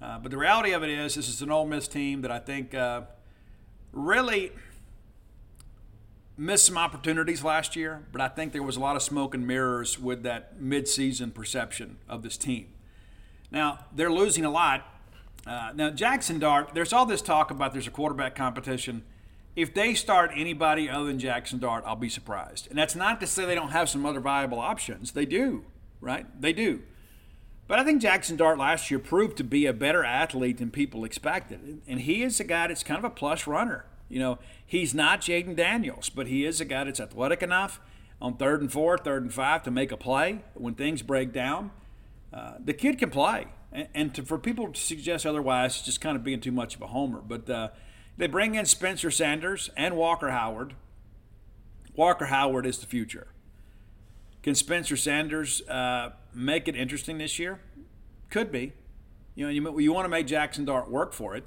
Uh, but the reality of it is, this is an Ole Miss team that I think uh, really missed some opportunities last year, but I think there was a lot of smoke and mirrors with that midseason perception of this team. Now, they're losing a lot. Uh, now, Jaxson Dart, there's all this talk about there's a quarterback competition if they start anybody other than Jaxson Dart, I'll be surprised. And that's not to say they don't have some other viable options. They do, right? They do. But I think Jaxson Dart last year proved to be a better athlete than people expected. And he is a guy that's kind of a plus runner. You know, he's not Jayden Daniels, but he is a guy that's athletic enough on third and four, third and five to make a play when things break down. Uh, the kid can play. And, to, for people to suggest otherwise, just kind of being too much of a homer. But uh, they bring in Spencer Sanders and Walker Howard. Walker Howard is the future. Can Spencer Sanders uh, make it interesting this year? Could be. You know, you, you want to make Jaxson Dart work for it,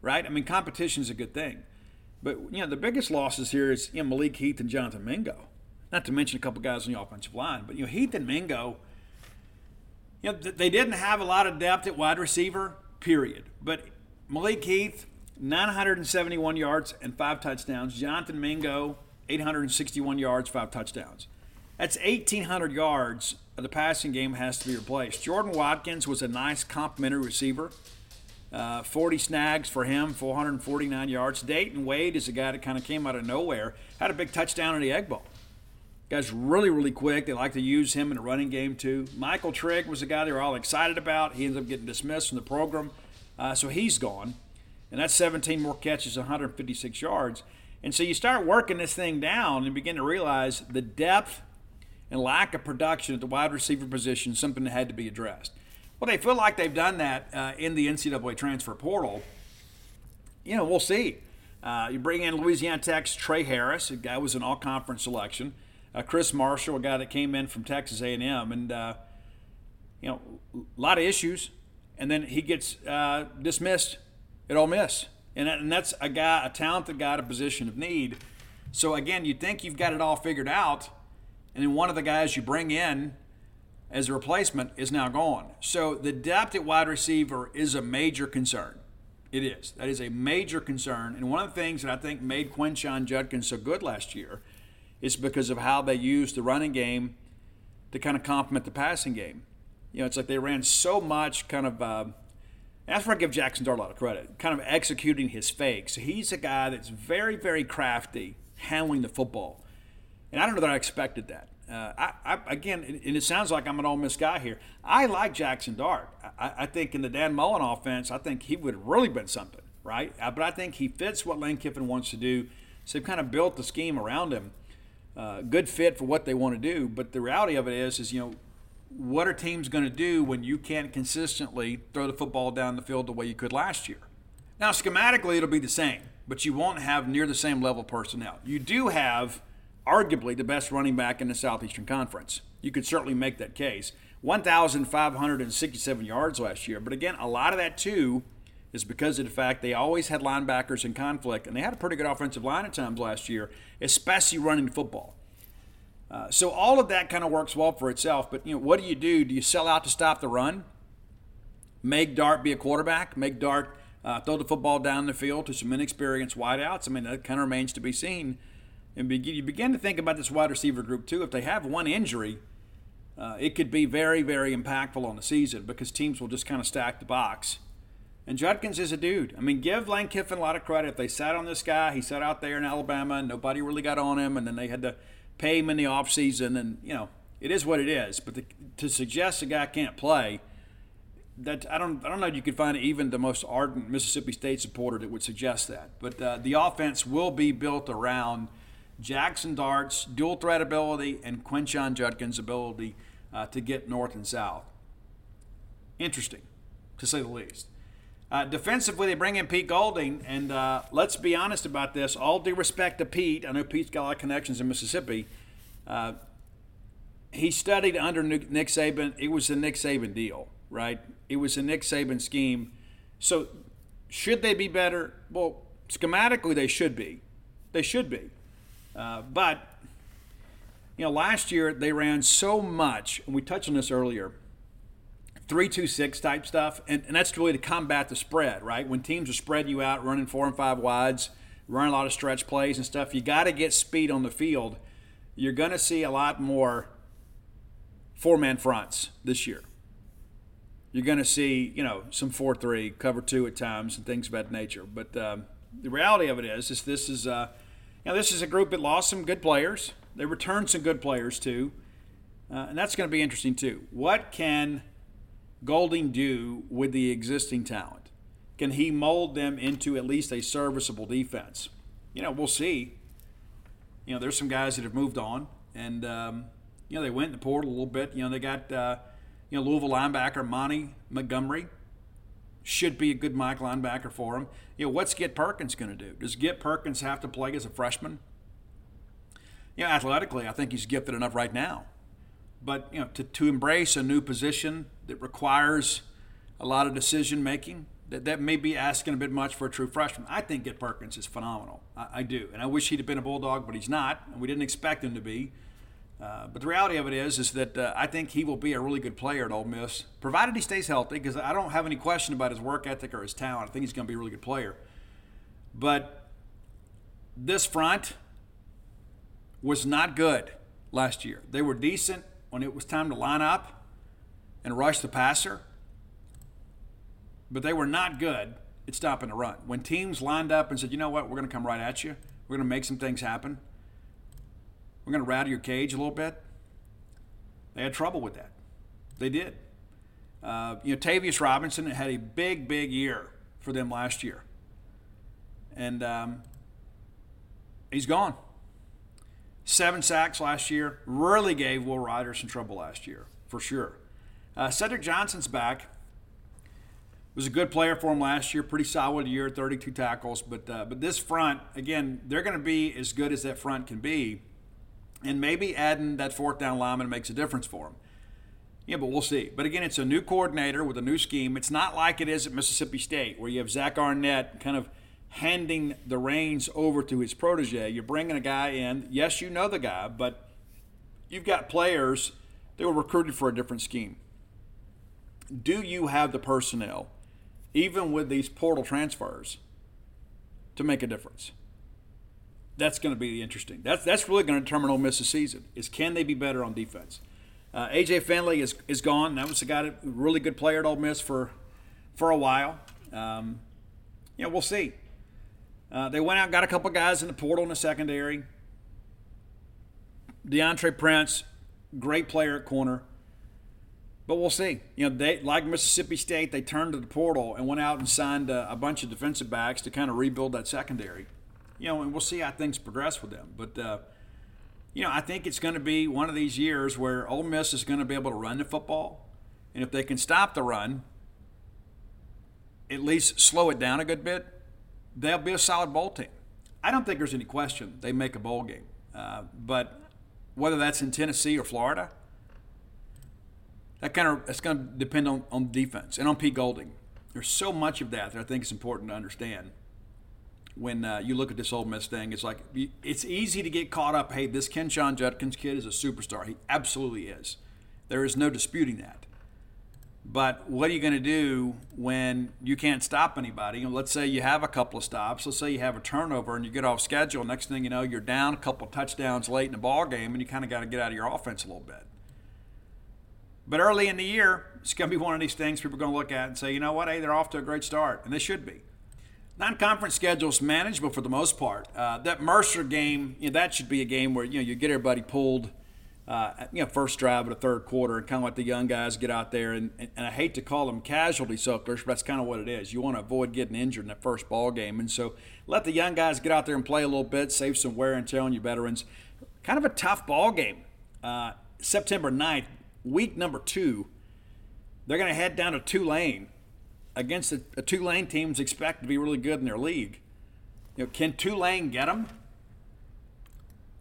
right? I mean, competition is a good thing. But, you know, the biggest losses here is you know, Malik Heath and Jonathan Mingo. Not to mention a couple guys on the offensive line. But, you know, Heath and Mingo, you know, they didn't have a lot of depth at wide receiver, period. But Malik Heath, 971 yards and five touchdowns. Jonathan Mingo, 861 yards, five touchdowns. That's 1,800 yards the passing game has to be replaced. Jordan Watkins was a nice complimentary receiver. Uh, 40 snags for him, 449 yards. Dayton Wade is a guy that kind of came out of nowhere, had a big touchdown in the Egg Bowl. Guy's really, really quick. They like to use him in the running game too. Michael Trigg was a guy they were all excited about. He ended up getting dismissed from the program, uh, so he's gone and that's 17 more catches, 156 yards. And so you start working this thing down and begin to realize the depth and lack of production at the wide receiver position something that had to be addressed. Well, they feel like they've done that uh, in the NCAA transfer portal. You know, we'll see. Uh, you bring in Louisiana Tech's Trey Harris, a guy was an all-conference selection. Uh, Chris Marshall, a guy that came in from Texas A&M, and uh, you know, a lot of issues. And then he gets uh, dismissed at Ole Miss. And, and that's a guy, a talented guy a position of need. So again, you think you've got it all figured out, and then one of the guys you bring in as a replacement is now gone. So the depth at wide receiver is a major concern. It is. That is a major concern. And one of the things that I think made Quinshon Judkins so good last year is because of how they used the running game to kind of complement the passing game. You know, it's like they ran so much kind of uh, that's where I give Jaxson Dart a lot of credit, kind of executing his fakes. He's a guy that's very, very crafty handling the football. And I don't know that I expected that. Uh, I, I, again, and it sounds like I'm an Ole Miss guy here. I like Jaxson Dart. I, I think in the Dan Mullen offense, I think he would have really been something, right? Uh, but I think he fits what Lane Kiffin wants to do. So they've kind of built the scheme around him. Uh, good fit for what they want to do. But the reality of it is, is you know, what are teams going to do when you can't consistently throw the football down the field the way you could last year? Now, schematically, it'll be the same, but you won't have near the same level of personnel. You do have arguably the best running back in the Southeastern Conference. You could certainly make that case. 1,567 yards last year, but again, a lot of that too is because of the fact they always had linebackers in conflict, and they had a pretty good offensive line at times last year, especially running football. Uh, so all of that kind of works well for itself. But you know, what do you do? Do you sell out to stop the run? Make Dart be a quarterback? Make Dart uh, throw the football down the field to some inexperienced wideouts? I mean, that kind of remains to be seen. And you begin to think about this wide receiver group too. If they have one injury, uh, it could be very, very impactful on the season because teams will just kind of stack the box. And Judkins is a dude. I mean, give Lane Kiffin a lot of credit. They sat on this guy, he sat out there in Alabama, and nobody really got on him, and then they had to pay him in the offseason, and, you know, it is what it is. But to suggest a guy can't play, that I don't, I don't know if you could find even the most ardent Mississippi State supporter that would suggest that. But uh, the offense will be built around Jaxson Dart's dual threat ability and Quinshon Judkins' ability uh, to get north and south. Interesting, to say the least. Uh, defensively, they bring in Pete Golding, and uh, let's be honest about this. All due respect to Pete, I know Pete's got a lot of connections in Mississippi. Uh, he studied under Nick Saban. It was a Nick Saban deal, right? It was a Nick Saban scheme. So, should they be better? Well, schematically, they should be. They should be. Uh, but you know, last year they ran so much, and we touched on this earlier three two six type stuff, and, and that's really to combat the spread, right? When teams are spreading you out, running four and five wides, running a lot of stretch plays and stuff, you got to get speed on the field. You're going to see a lot more four man fronts this year. You're going to see, you know, some four three, cover two at times, and things of that nature. But um, the reality of it is, is this is, uh, you know, this is a group that lost some good players. They returned some good players too, uh, and that's going to be interesting too. What can Golding do with the existing talent? Can he mold them into at least a serviceable defense? You know, we'll see. You know, there's some guys that have moved on, and um, you know they went in the portal a little bit. You know, they got uh, you know Louisville linebacker Monty Montgomery should be a good Mike linebacker for him. You know, what's Get Perkins going to do? Does Get Perkins have to play as a freshman? You know, athletically, I think he's gifted enough right now. But you know, to, to embrace a new position that requires a lot of decision making, that, that may be asking a bit much for a true freshman. I think Get Perkins is phenomenal. I, I do. And I wish he'd have been a Bulldog, but he's not, and we didn't expect him to be. Uh, but the reality of it is, is that uh, I think he will be a really good player at Ole Miss, provided he stays healthy. Because I don't have any question about his work ethic or his talent. I think he's going to be a really good player. But this front was not good last year. They were decent when it was time to line up and rush the passer, but they were not good at stopping the run. When teams lined up and said, you know what, we're going to come right at you, we're going to make some things happen, we're going to rattle your cage a little bit, they had trouble with that. They did. Uh, you know, Tavius Robinson had a big, big year for them last year. And um, he's gone. Seven sacks last year. Really gave Will Ryder some trouble last year, for sure. Uh, Cedric Johnson's back. Was a good player for him last year. Pretty solid year, 32 tackles. But uh, but this front, again, they're going to be as good as that front can be. And maybe adding that fourth down lineman makes a difference for him. Yeah, but we'll see. But again, it's a new coordinator with a new scheme. It's not like it is at Mississippi State, where you have Zach Arnett kind of – handing the reins over to his protege. You're bringing a guy in. Yes, you know the guy, but you've got players that were recruited for a different scheme. Do you have the personnel, even with these portal transfers, to make a difference? That's going to be interesting. That's that's really going to determine Ole Miss's season. Is can they be better on defense? Uh, AJ Finley is is gone. That was a guy, really good player at Ole Miss for for a while. Um, we'll see. Uh, they went out got a couple guys in the portal in the secondary. Deantre Prince, great player at corner. But we'll see. You know, they like Mississippi State, they turned to the portal and went out and signed a, a bunch of defensive backs to kind of rebuild that secondary. You know, and we'll see how things progress with them. But uh, you know, I think it's going to be one of these years where Ole Miss is going to be able to run the football, and if they can stop the run, at least slow it down a good bit, they'll be a solid bowl team. I don't think there's any question they make a bowl game. Uh, but whether that's in Tennessee or Florida, that kind of it's going to depend on, on defense and on Pete Golding. There's so much of that that I think is important to understand. When uh, you look at this Ole Miss thing, it's like it's easy to get caught up. Hey, this Quinshon Judkins kid is a superstar. He absolutely is. There is no disputing that. But what are you going to do when you can't stop anybody? And let's say you have a couple of stops. Let's say you have a turnover and you get off schedule. Next thing you know, you're down a couple of touchdowns late in the ball game, and you kind of got to get out of your offense a little bit. But early in the year, it's going to be one of these things people are going to look at and say, you know what, hey, they're off to a great start, and they should be. Non-conference schedules manageable for the most part. Uh, that Mercer game, you know, that should be a game where you know you get everybody pulled uh, you know, first drive of the third quarter and kind of let the young guys get out there. And, and, and I hate to call them casualty suckers, but that's kind of what it is. You want to avoid getting injured in that first ball game. And so let the young guys get out there and play a little bit, save some wear and tear on you veterans. Kind of a tough ball game. Uh, September 9th, week number two, they're going to head down to Tulane against a, a Tulane team that's expected to be really good in their league. You know, can Tulane get them?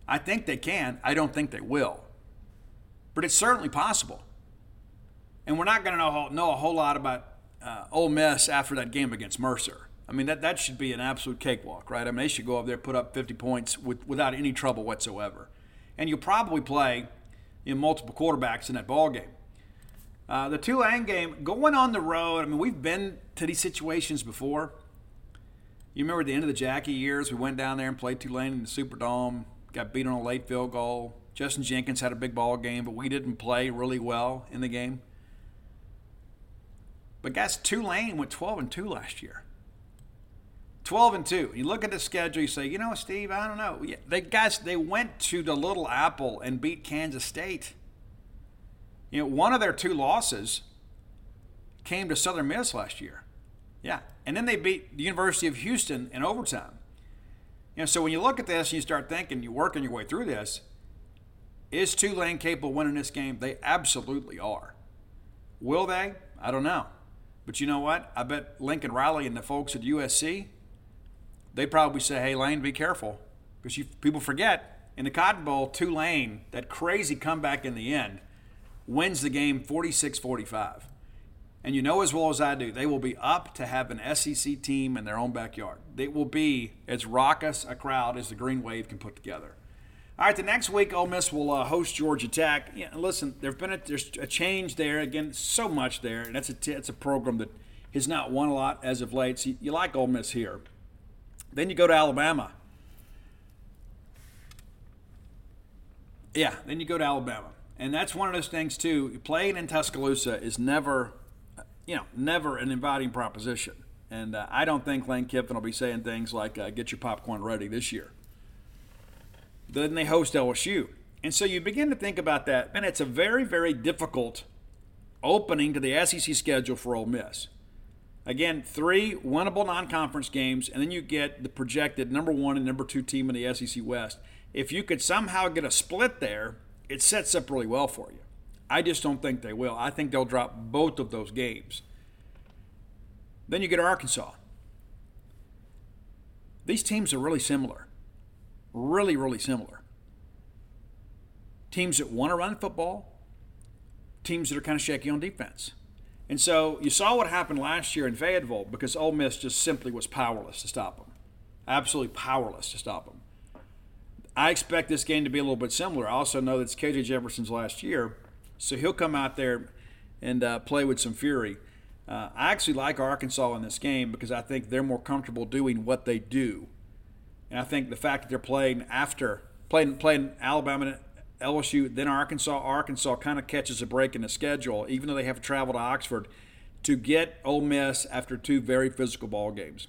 I think they can. I don't think they will but it's certainly possible. And we're not going to know, know a whole lot about uh, Ole Miss after that game against Mercer. I mean, that, that should be an absolute cakewalk, right? I mean, they should go up there, put up 50 points with, without any trouble whatsoever. And you'll probably play in multiple quarterbacks in that ball game. Uh, the Tulane game, going on the road, I mean, we've been to these situations before. You remember at the end of the Jackie years, we went down there and played Tulane in the Superdome, got beat on a late field goal. Justin Jenkins had a big ball game, but we didn't play really well in the game. But guys, Tulane went 12 and 2 last year. 12 and 2. You look at the schedule, you say, you know, Steve, I don't know. They guys, they went to the Little Apple and beat Kansas State. You know, one of their two losses came to Southern Miss last year. Yeah. And then they beat the University of Houston in overtime. You know, so when you look at this and you start thinking, you're working your way through this, is Tulane capable of winning this game? They absolutely are. Will they? I don't know. But you know what? I bet Lincoln Riley and the folks at USC, they probably say, hey, Lane, be careful. Because you, people forget, in the Cotton Bowl, Tulane, that crazy comeback in the end, wins the game 46 45. And you know as well as I do, they will be up to have an SEC team in their own backyard. They will be as raucous a crowd as the Green Wave can put together. All right, the next week, Ole Miss will uh, host Georgia Tech. Yeah, listen, there's been a, there's a change there. Again, so much there, and that's a it's a program that has not won a lot as of late. So you, you like Ole Miss here. Then you go to Alabama. Yeah, then you go to Alabama, and that's one of those things too. Playing in Tuscaloosa is never, you know, never an inviting proposition. And uh, I don't think Lane Kiffin will be saying things like uh, "Get your popcorn ready" this year. Then they host LSU. And so you begin to think about that, and it's a very, very difficult opening to the SEC schedule for Ole Miss. Again, three winnable non conference games, and then you get the projected number one and number two team in the SEC West. If you could somehow get a split there, it sets up really well for you. I just don't think they will. I think they'll drop both of those games. Then you get Arkansas. These teams are really similar really, really similar. Teams that want to run football, teams that are kind of shaky on defense. And so you saw what happened last year in Fayetteville because Ole Miss just simply was powerless to stop them. Absolutely powerless to stop them. I expect this game to be a little bit similar. I also know that it's KJ Jefferson's last year, so he'll come out there and uh, play with some fury. Uh, I actually like Arkansas in this game because I think they're more comfortable doing what they do and I think the fact that they're playing after playing playing Alabama LSU, then Arkansas, Arkansas kind of catches a break in the schedule, even though they have to travel to Oxford to get Ole Miss after two very physical ball games.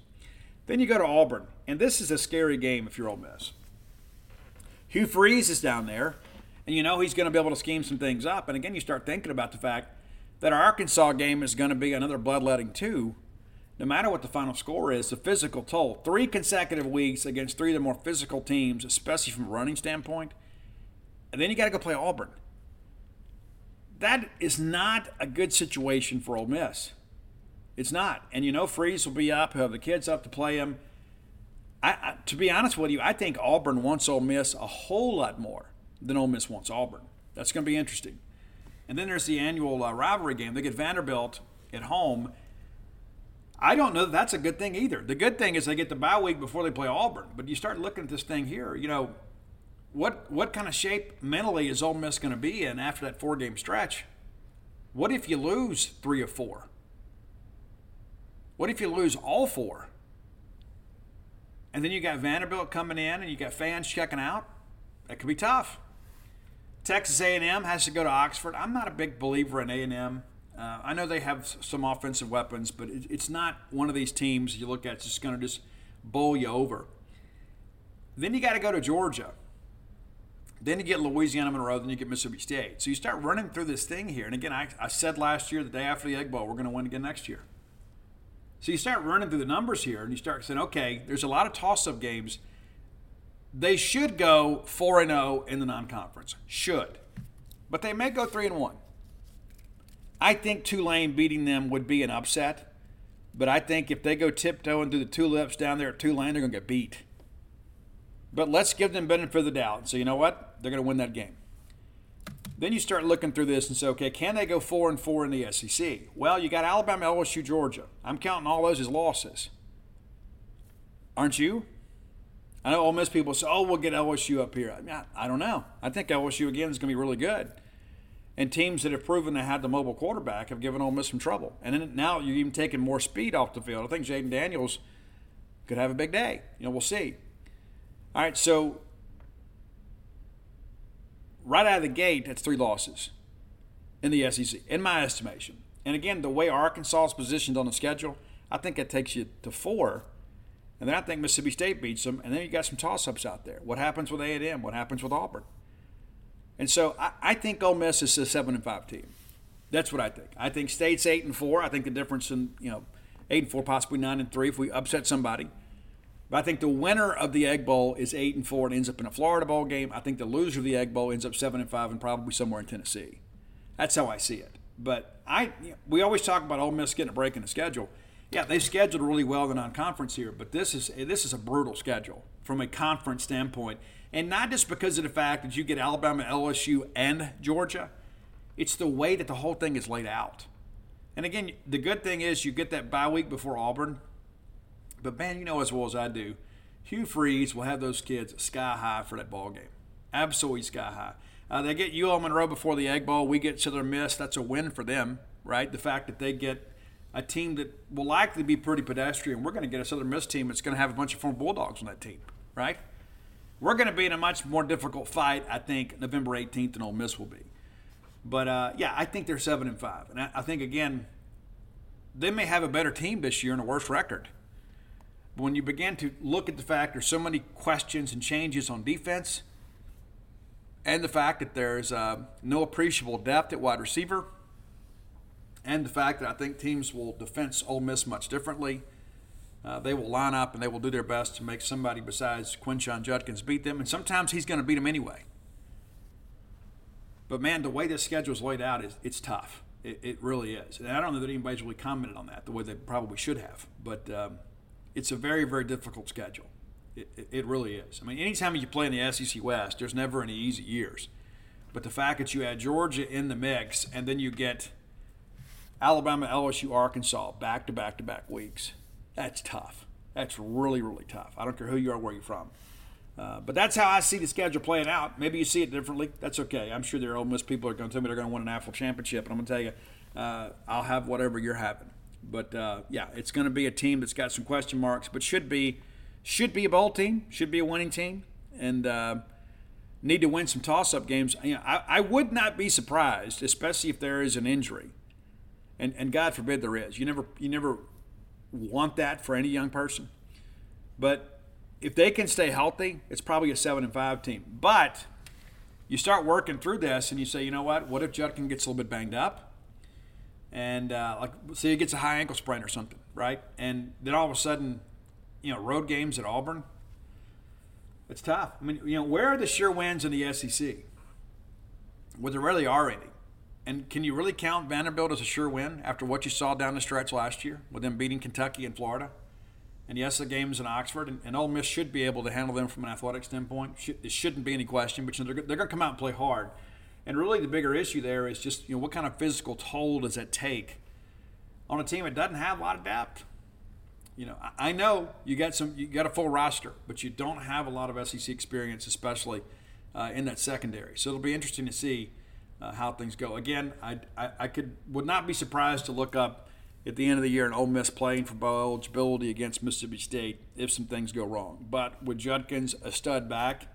Then you go to Auburn, and this is a scary game if you're Ole Miss. Hugh Freeze is down there, and you know he's going to be able to scheme some things up. And again, you start thinking about the fact that our Arkansas game is going to be another bloodletting too no matter what the final score is, the physical toll. Three consecutive weeks against three of the more physical teams, especially from a running standpoint. And then you got to go play Auburn. That is not a good situation for Ole Miss. It's not. And you know, Freeze will be up, he'll have the kids up to play him. I, I, to be honest with you, I think Auburn wants Ole Miss a whole lot more than Ole Miss wants Auburn. That's going to be interesting. And then there's the annual uh, rivalry game. They get Vanderbilt at home. I don't know that that's a good thing either. The good thing is they get the bye week before they play Auburn. But you start looking at this thing here, you know, what what kind of shape mentally is Ole Miss going to be in after that four game stretch? What if you lose three or four? What if you lose all four? And then you got Vanderbilt coming in, and you got fans checking out. That could be tough. Texas A&M has to go to Oxford. I'm not a big believer in A&M. Uh, I know they have some offensive weapons, but it, it's not one of these teams you look at it's just going to just bowl you over. Then you got to go to Georgia. Then you get Louisiana Monroe, then you get Mississippi State. So you start running through this thing here. And again, I, I said last year, the day after the Egg Bowl, we're going to win again next year. So you start running through the numbers here, and you start saying, okay, there's a lot of toss-up games. They should go four and zero oh in the non-conference. Should, but they may go three and one. I think Tulane beating them would be an upset, but I think if they go tiptoeing through the tulips down there at Tulane, they're going to get beat. But let's give them benefit of the doubt. So you know what? They're going to win that game. Then you start looking through this and say, okay, can they go four and four in the SEC? Well, you got Alabama, LSU, Georgia. I'm counting all those as losses. Aren't you? I know Ole Miss people say, oh, we'll get LSU up here. I, I, don't know. I think LSU again is going to be really good. And teams that have proven they had the mobile quarterback have given Ole Miss some trouble. And then now you're even taking more speed off the field. I think Jayden Daniels could have a big day. You know, we'll see. All right, so right out of the gate, that's three losses in the SEC, in my estimation. And again, the way Arkansas is positioned on the schedule, I think that takes you to four. And then I think Mississippi State beats them. And then you got some toss-ups out there. What happens with A&M? What happens with Auburn? And so I, I think Ole Miss is a seven and five team. That's what I think. I think State's eight and four. I think the difference in you know eight and four, possibly nine and three if we upset somebody. But I think the winner of the Egg Bowl is eight and four and ends up in a Florida bowl game. I think the loser of the Egg Bowl ends up seven and five and probably somewhere in Tennessee. That's how I see it. But I, we always talk about Ole Miss getting a break in the schedule. Yeah, they've scheduled really well the non-conference here, but this is this is a brutal schedule from a conference standpoint, and not just because of the fact that you get Alabama, LSU, and Georgia. It's the way that the whole thing is laid out. And again, the good thing is you get that bye week before Auburn. But man, you know as well as I do, Hugh Freeze will have those kids sky high for that ball game. Absolutely sky high. Uh, they get UL Monroe before the Egg Bowl. We get Southern Miss. That's a win for them, right? The fact that they get a team that will likely be pretty pedestrian. We're going to get a Southern Miss team that's going to have a bunch of former Bulldogs on that team, right? We're going to be in a much more difficult fight, I think, November 18th than Ole Miss will be. But uh, yeah, I think they're seven and five, and I, I think again, they may have a better team this year and a worse record. But when you begin to look at the fact there's so many questions and changes on defense, and the fact that there's uh, no appreciable depth at wide receiver, and the fact that I think teams will defense Ole Miss much differently. Uh, they will line up and they will do their best to make somebody besides Quinshon Judkins beat them, and sometimes he's going to beat them anyway. But man, the way this schedule is laid out is it's tough. It, it, really is, and I don't know that anybody's really commented on that the way they probably should have. But um, it's a very, very difficult schedule. It, it, it, really is. I mean, anytime you play in the SEC West, there's never any easy years. But the fact that you add Georgia in the mix and then you get Alabama, LSU, Arkansas back to back to back weeks, that's tough. That's really, really tough. I don't care who you are, where you're from. Uh, but that's how I see the schedule playing out. Maybe you see it differently. That's okay. I'm sure there are Ole Miss people are going to tell me they're going to win an national championship, and I'm going to tell you, uh, I'll have whatever you're having. But uh, yeah, it's going to be a team that's got some question marks, but should be should be a ball team, should be a winning team, and uh, need to win some toss-up games. You know, I, I would not be surprised, especially if there is an injury, and and God forbid there is. You never you never want that for any young person, but if they can stay healthy, it's probably a seven and five team. But you start working through this, and you say, you know what? What if Judkin gets a little bit banged up? And uh, like say he gets a high ankle sprain or something, right? And then all of a sudden, you know, road games at Auburn, it's tough. I mean, you know, where are the sure wins in the SEC? Well, there really are any. And can you really count Vanderbilt as a sure win after what you saw down the stretch last year with them beating Kentucky and Florida And yes, the game's in Oxford, and, and Ole Miss should be able to handle them from an athletic standpoint. Should, it shouldn't be any question, but you know, they're, they're going to come out and play hard. And really, the bigger issue there is just you know what kind of physical toll does that take on a team that doesn't have a lot of depth. You know, I, know you got some, you got a full roster, but you don't have a lot of SEC experience, especially uh, in that secondary. So it'll be interesting to see uh, how things go. Again, I, I, I could would not be surprised to look up at the end of the year an Ole Miss playing for bowl eligibility against Mississippi State if some things go wrong. But with Judkins a stud back,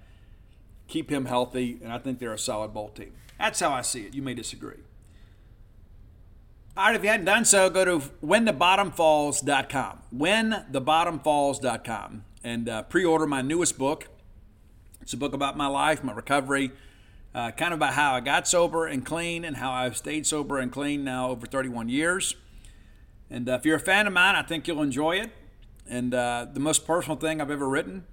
keep him healthy, and I think they're a solid bowl team. That's how I see it. You may disagree. All right, if you hadn't done so, go to whenthebottomfalls.com. Whenthebottomfalls.com and uh, pre order my newest book. It's a book about my life, my recovery, uh, kind of about how I got sober and clean and how I've stayed sober and clean now over 31 years. And uh, if you're a fan of mine, I think you'll enjoy it. And uh, the most personal thing I've ever written,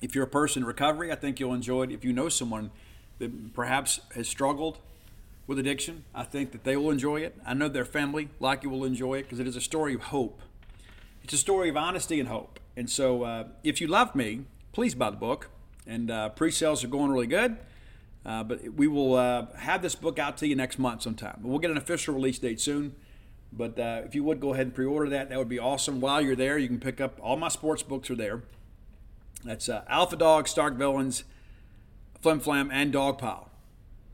if you're a person in recovery, I think you'll enjoy it. If you know someone that perhaps has struggled with addiction, I think that they will enjoy it. I know their family likely will enjoy it because it is a story of hope. It's a story of honesty and hope. And so uh, if you love me, please buy the book. And uh, pre sales are going really good. Uh, but we will uh, have this book out to you next month sometime. We'll get an official release date soon. But uh, if you would go ahead and pre-order that, that would be awesome. While you're there, you can pick up all my sports books are there. That's uh, Alpha Dog, Stark Villains, Flim Flam, and Dog Pile.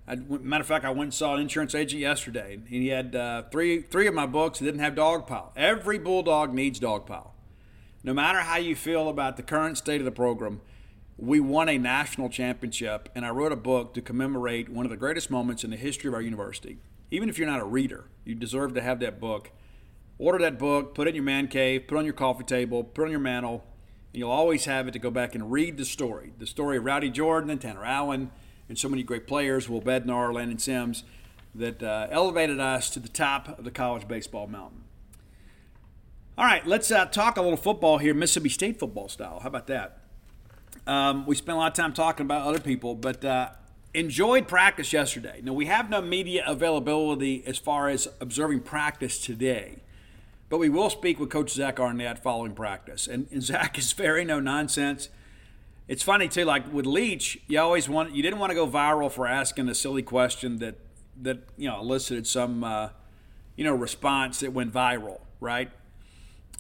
I, matter of fact, I went and saw an insurance agent yesterday, and he had uh, three three of my books. He didn't have Dog Pile. Every bulldog needs Dog Pile. No matter how you feel about the current state of the program, we won a national championship, and I wrote a book to commemorate one of the greatest moments in the history of our university even if you're not a reader, you deserve to have that book. Order that book, put it in your man cave, put it on your coffee table, put it on your mantle, and you'll always have it to go back and read the story. The story of Rowdy Jordan and Tanner Allen and so many great players, Will Bednar, Landon Sims, that uh, elevated us to the top of the college baseball mountain. All right, let's uh, talk a little football here, Mississippi State football style. How about that? Um, we spent a lot of time talking about other people, but uh, enjoyed practice yesterday. Now, we have no media availability as far as observing practice today, but we will speak with Coach Zach Arnett following practice. And, and Zach is very no nonsense. It's funny too, like with Leach, you always want you didn't want to go viral for asking a silly question that that you know elicited some uh, you know response that went viral, right?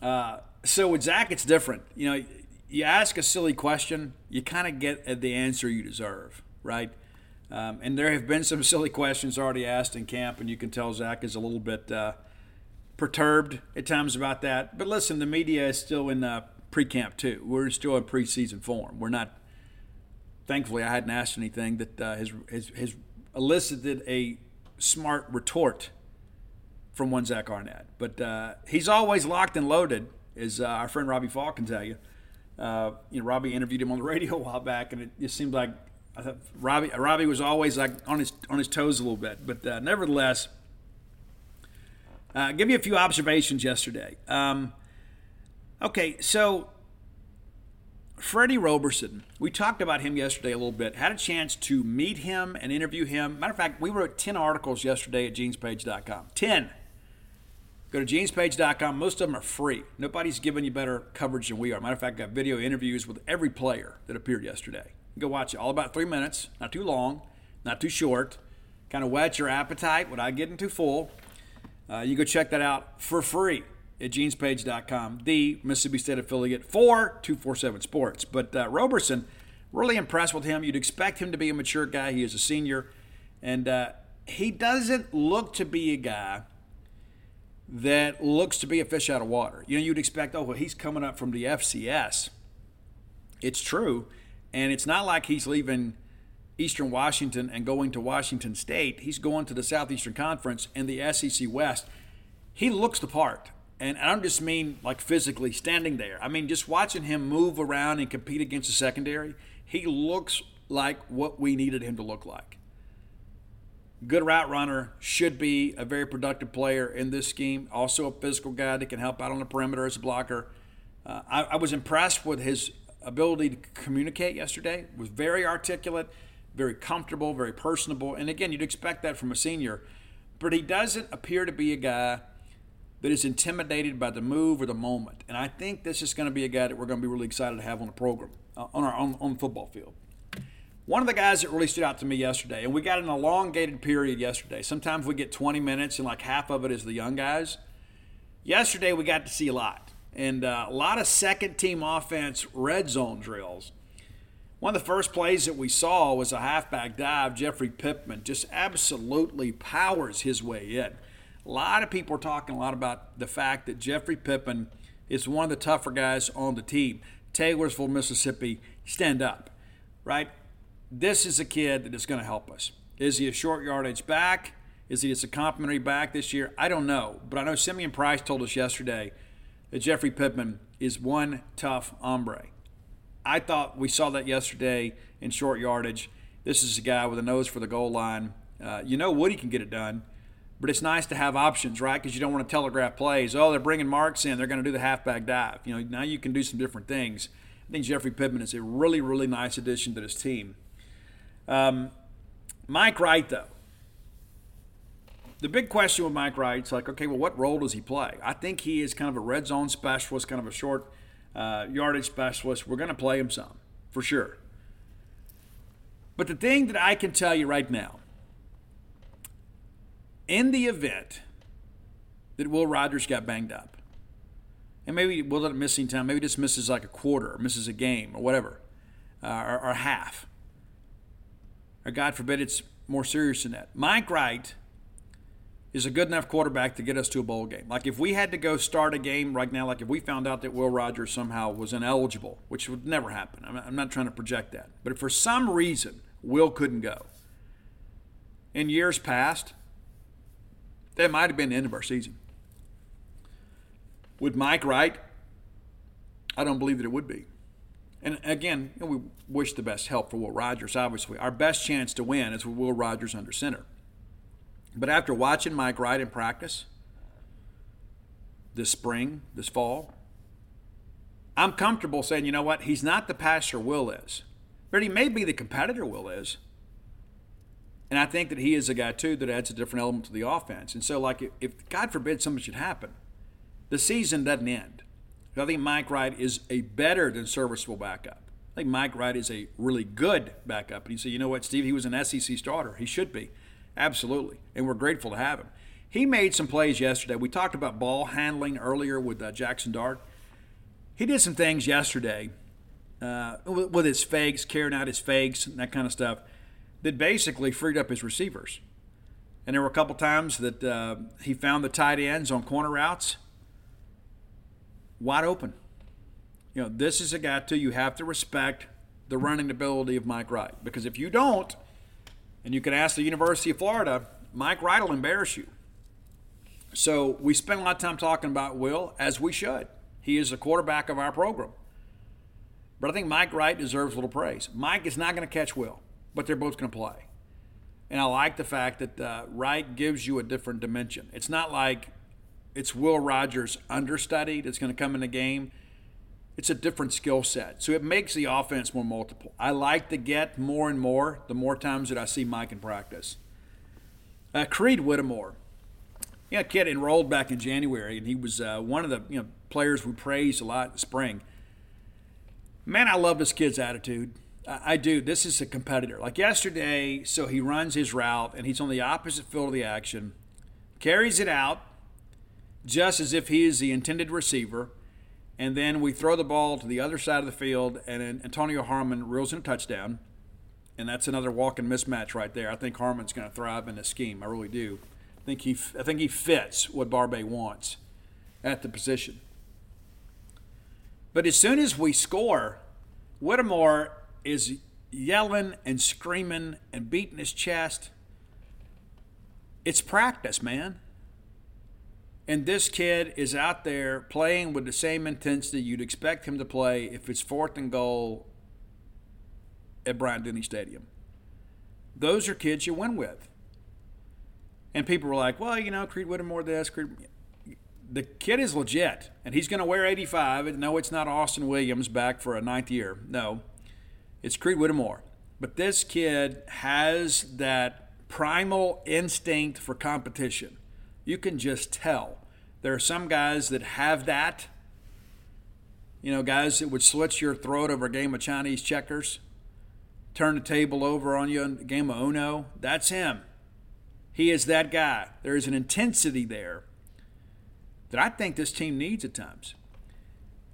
Uh, so with Zach, it's different. You know, you ask a silly question, you kind of get the answer you deserve, right? Um, and there have been some [LAUGHS] silly questions already asked in camp, and you can tell Zach is a little bit uh, perturbed at times about that. But listen, the media is still in uh, pre-camp too. We're still in preseason form. We're not. Thankfully, I hadn't asked anything that uh, has, has, has elicited a smart retort from one Zach Arnett. But uh, he's always locked and loaded, as uh, our friend Robbie Faulk can tell you. Uh, you know, Robbie interviewed him on the [LAUGHS] radio a while back, and it just seemed like Robbie Robbie was always like on his on his toes a little bit, but uh, nevertheless, uh, give you a few observations yesterday. Um, okay, so Freddie Roberson, we talked about him yesterday a little bit. Had a chance to meet him and interview him. Matter of fact, we wrote ten articles yesterday at genespage.com. Ten. Go to genespage.com. Most of them are free. Nobody's giving you better coverage than we are. Matter of fact, I got video interviews with every player that appeared yesterday. Go watch it. All about three minutes. Not too long, not too short. Kind of whet your appetite without getting too full. Uh, you go check that out for free at genespage.com, the Mississippi State affiliate for 247 Sports. But uh, Roberson, really impressed with him. You'd expect him to be a mature guy. He is a senior. And uh, he doesn't look to be a guy that looks to be a fish out of water. You know, you'd expect, oh, well, he's coming up from the FCS. It's true. And it's not like he's leaving Eastern Washington and going to Washington State. He's going to the Southeastern Conference and the SEC West. He looks the part. And I don't just mean like physically standing there. I mean just watching him move around and compete against the secondary. He looks like what we needed him to look like. Good route runner, should be a very productive player in this scheme. Also a physical guy that can help out on the perimeter as a blocker. Uh, I, I was impressed with his ability to communicate yesterday was very articulate, very comfortable, very personable. And again, you'd expect that from a senior, but he doesn't appear to be a guy that is intimidated by the move or the moment. And I think this is going to be a guy that we're going to be really excited to have on the program, uh, on our on, on football field. One of the guys that really stood out to me yesterday, and we got an elongated period yesterday. Sometimes we get 20 minutes, and like half of it is the young guys. Yesterday we got to see a lot, and uh, a lot of second team offense red zone drills. One of the first plays that we saw was a halfback dive. Jeffrey Pittman just absolutely powers his way in. A lot of people are talking a lot about the fact that Jeffrey Pittman is one of the tougher guys on the team. Taylorsville, Mississippi, stand up, right? this is a kid that is going to help us. Is he a short yardage back? Is he just a complimentary back this year? I don't know. But I know Simeon Price told us yesterday that Jeffrey Pittman is one tough hombre. I thought we saw that yesterday in short yardage. This is a guy with a nose for the goal line. Uh, you know Woody can get it done, but it's nice to have options, right? Because you don't want to telegraph plays. Oh, they're bringing Marks in. They're going to do the halfback dive. You know, now you can do some different things. I think Jeffrey Pittman is a really, really nice addition to this team. Um, Mike Wright, though. The big question with Mike Wright is like, okay, well, what role does he play? I think he is kind of a red zone specialist, kind of a short uh, yardage specialist. We're going to play him some, for sure. But the thing that I can tell you right now, in the event that Will Rogers got banged up, and maybe Will let missing time, maybe just misses like a quarter, or misses a game, or whatever, uh, or, or half or God forbid it's more serious than that. Mike Wright is a good enough quarterback to get us to a bowl game. Like if we had to go start a game right now, like if we found out that Will Rogers somehow was ineligible, which would never happen. I'm not, trying to project that. But if for some reason Will couldn't go, in years past, that might have been the end of our season. With Mike Wright, I don't believe that it would be. And again, you know, we wish the best help for Will Rogers, obviously. Our best chance to win is with Will Rogers under center. But after watching Mike Wright in practice this spring, this fall, I'm comfortable saying, you know what, he's not the passer Will is. But he may be the competitor Will is. And I think that he is a guy, too, that adds a different element to the offense. And so, like, if God forbid something should happen, the season doesn't end. I think Mike Wright is a better than serviceable backup. I think Mike Wright is a really good backup. And you say, you know what, Steve, he was an SEC starter. He should be. Absolutely. And we're grateful to have him. He made some plays yesterday. We talked about ball handling earlier with uh, Jaxson Dart. He did some things yesterday uh, with, with his fakes, carrying out his fakes, and that kind of stuff, that basically freed up his receivers. And there were a couple times that uh, he found the tight ends on corner routes wide open. You know, this is a guy too. You have to respect the running ability of Mike Wright because if you don't, and you can ask the University of Florida, Mike Wright will embarrass you. So we spend a lot of time talking about Will, as we should. He is the quarterback of our program. But I think Mike Wright deserves a little praise. Mike is not going to catch Will, but they're both going to play. And I like the fact that uh, Wright gives you a different dimension. It's not like it's Will Rogers understudy that's going to come in the game. It's a different skill set. So it makes the offense more multiple. I like to get more and more the more times that I see Mike in practice. Uh, Creed Whittemore. Yeah, kid enrolled back in January, and he was uh, one of the you know, players we praised a lot in the spring. Man, I love this kid's attitude. I, I do. This is a competitor. Like yesterday, so he runs his route, and he's on the opposite field of the action, carries it out, just as if he is the intended receiver. And then we throw the ball to the other side of the field, and Antonio Harmon reels in a touchdown. And that's another walking mismatch right there. I think Harmon's going to thrive in this scheme. I really do. I think he, I think he fits what Barbay wants at the position. But as soon as we score, Whittemore is yelling and screaming and beating his chest. It's practice, man. And this kid is out there playing with the same intensity you'd expect him to play if it's fourth and goal at Bryant Denny Stadium. Those are kids you win with. And people were like, well, you know, Creed Whittemore this, Creed. The kid is legit, and he's going to wear 85. No, it's not Austin Williams back for a ninth year. No, it's Creed Whittemore. But this kid has that primal instinct for competition you can just tell There are some guys that have that. You know, guys that would slit your throat over a game of Chinese checkers, turn the table over on you in a game of Uno. That's him. He is that guy. There is an intensity there that I think this team needs at times.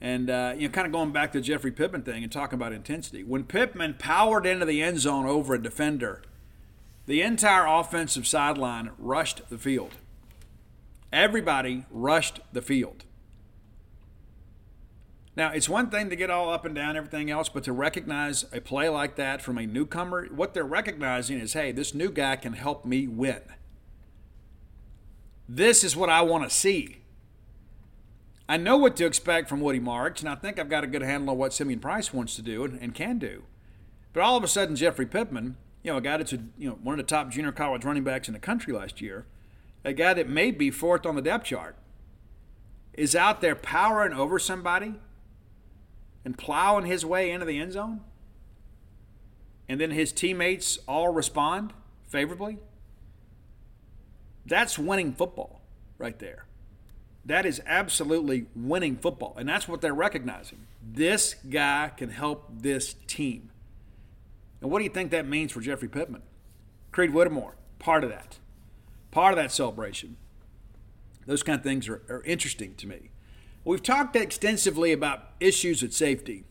And, uh, you know, kind of going back to the Jeffrey Pittman thing and talking about intensity. When Pittman powered into the end zone over a defender, the entire offensive sideline rushed the field. Everybody rushed the field. Now, it's one thing to get all up and down everything else, but to recognize a play like that from a newcomer, what they're recognizing is hey, this new guy can help me win. This is what I want to see. I know what to expect from Woody Marks, and I think I've got a good handle on what Simeon Price wants to do and, and can do. But all of a sudden, Jeffrey Pittman, you know, a guy that's a, you know one of the top junior college running backs in the country last year, a guy that may be fourth on the depth chart, is out there powering over somebody and plowing his way into the end zone, and then his teammates all respond favorably. That's winning football right there. That is absolutely winning football. And that's what they're recognizing. This guy can help this team. And what do you think that means for Jeffery Pittman? Creed Whittemore, part of that. Part of that celebration. Those kind of things are, are interesting to me. We've talked extensively about issues at safety.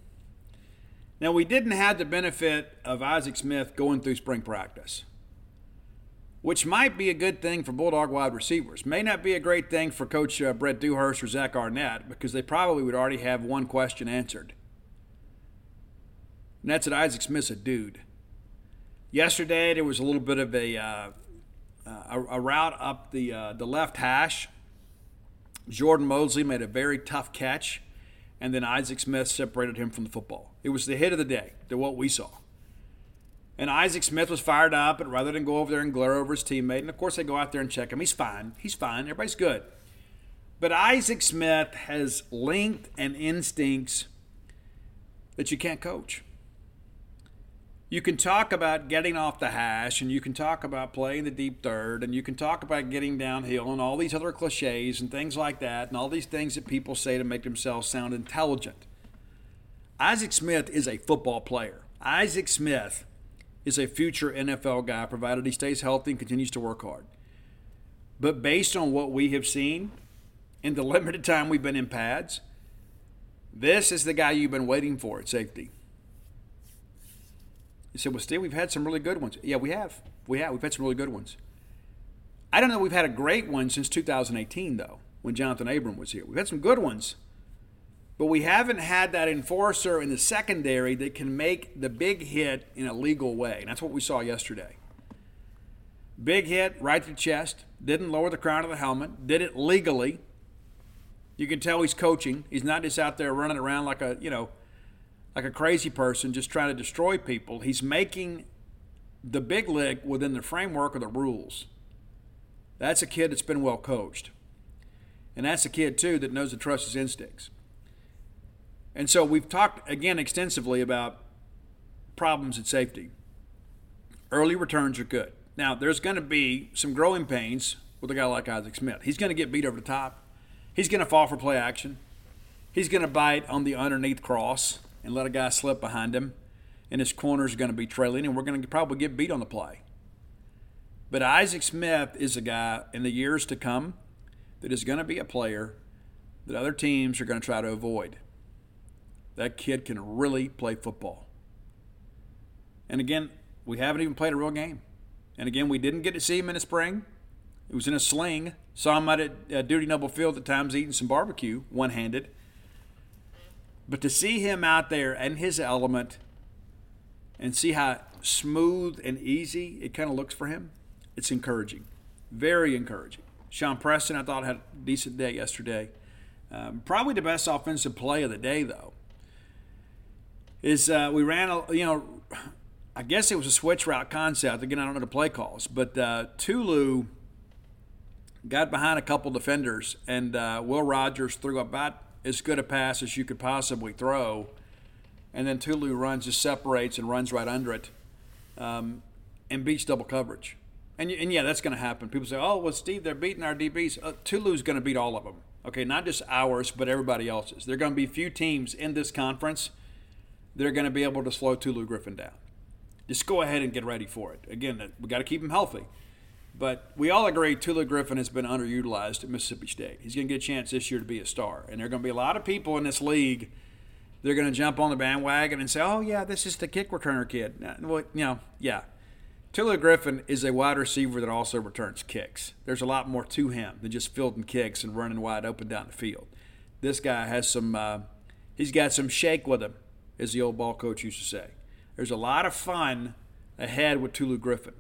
Now, we didn't have the benefit of Isaac Smith going through spring practice which might be a good thing for Bulldog wide receivers. May not be a great thing for Coach uh, Brett Dewhurst or Zach Arnett because they probably would already have one question answered. And that's that Isaac Smith's a dude. Yesterday, there was a little bit of a, uh, a, a, route up the, uh, the left hash. Jordan Mosley made a very tough catch, and then Isaac Smith separated him from the football. It was the hit of the day, to what we saw. And Isaac Smith was fired up, and rather than go over there and glare over his teammate, and of course they go out there and check him. He's fine. He's fine. Everybody's good. But Isaac Smith has length and instincts that you can't coach. You can talk about getting off the hash, and you can talk about playing the deep third, and you can talk about getting downhill, and all these other cliches and things like that, and all these things that people say to make themselves sound intelligent. Isaac Smith is a football player. Isaac Smith is a future NFL guy, provided he stays healthy and continues to work hard. But based on what we have seen in the [LAUGHS] limited time we've been in pads, this is the guy you've been waiting for at safety. Said, well, Steve, we've had some really good ones. Yeah, we have. We have. We've had some really good ones. I don't know we've had a great one since 2018, though, when Johnathan Abram was here. We've had some good ones. But we haven't had that enforcer in the secondary that can make the big hit in a legal way. And that's what we saw yesterday. Big hit right to the chest, didn't lower the crown of the helmet, did it legally. You can tell he's coaching. He's not just out there running around like a, you know, like a crazy person just trying to destroy people. He's making the big leg within the framework of the rules. That's a kid that's been well coached. And that's a kid, too, that knows to trust his instincts. And so we've talked again extensively about problems at safety. Early returns are good. Now, there's going to be some growing pains with a guy like Isaac Smith. He's going to get beat over the top. He's going to fall for play action. He's going to bite on the underneath cross and let a guy slip behind him. And his corner is going to be trailing, and we're going to probably get beat on the play. But Isaac Smith is a guy in the years to come that is going to be a player that other teams are going to try to avoid. That kid can really play football. And again, we haven't even played a real game. And again, we didn't get to see him in the spring. He was in a sling. Saw him out at uh, Dudy Noble Field at times eating some barbecue, one handed. But to see him out there in his element and see how smooth and easy it kind of looks for him, it's encouraging. Very encouraging. Shawn Preston, I thought, had a decent day yesterday. Um, probably the best offensive play of the day, though is uh, we ran, a, you know, I guess it was a switch route concept. Again, I don't know the play calls, but uh, Tulu got behind a couple defenders, and uh, Will Rogers threw about as good a pass as you could possibly throw, and then Tulu runs, just separates and runs right under it, um, and beats double coverage. And, and yeah, that's going to happen. People say, "Oh, well, Steve, they're beating our DBs." Uh, Tulu's going to beat all of them. Okay, not just ours, but everybody else's. There are going to be few teams in this conference that are going to be able to slow Tulu Griffin down. Just go ahead and get ready for it. Again, we got to keep him healthy. But we all agree Tulu Griffin has been underutilized at Mississippi State. He's going to get a chance this year to be a star. And there are going to be a lot of people in this league – they're going to jump on the bandwagon and say, "Oh yeah, this is the kick returner kid." Well, you know, yeah. Tulu Griffin is a wide receiver that also returns kicks. There's a lot more to him than just fielding kicks and running wide open down the field. This guy has some. Uh, he's got some shake with him, as the old ball coach used to say. There's a lot of fun ahead with Tulu Griffin.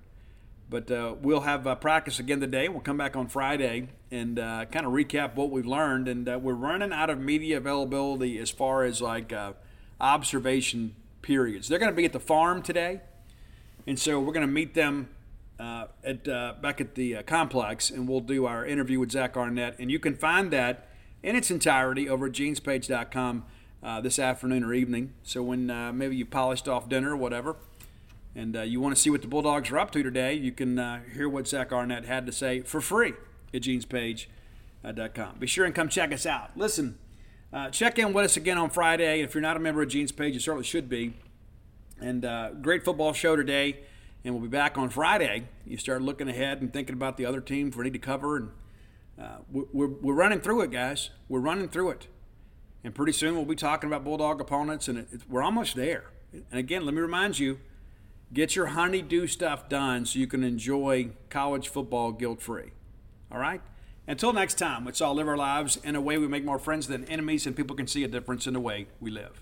But uh, we'll have uh, practice again today. We'll come back on Friday and uh, kind of recap what we've learned. And uh, we're running out of media availability as far as like uh, observation periods. They're going to be at the farm today, and so we're going to meet them uh, at back at the complex, and we'll do our interview with Zach Arnett. And you can find that in its entirety over at genespage.com this afternoon or evening. So when maybe you polished off dinner or whatever and uh, you want to see what the Bulldogs are up to today, you can uh, hear what Zach Arnett had to say for free at genespage.com. Be sure and come check us out. Listen, uh, check in with us again on Friday. If you're not a member of Gene's Page, you certainly should be. And uh, great football show today, and we'll be back on Friday. You start looking ahead and thinking about the other teams we need to cover, and uh, we're, we're running through it, guys. We're running through it. And pretty soon we'll be talking about Bulldog opponents, and it, it, we're almost there. And again, let me remind you – Get your honeydew stuff done so you can enjoy college football guilt free. All right? Until next time, let's all live our lives in a way we make more friends than enemies and people can see a difference in the way we live.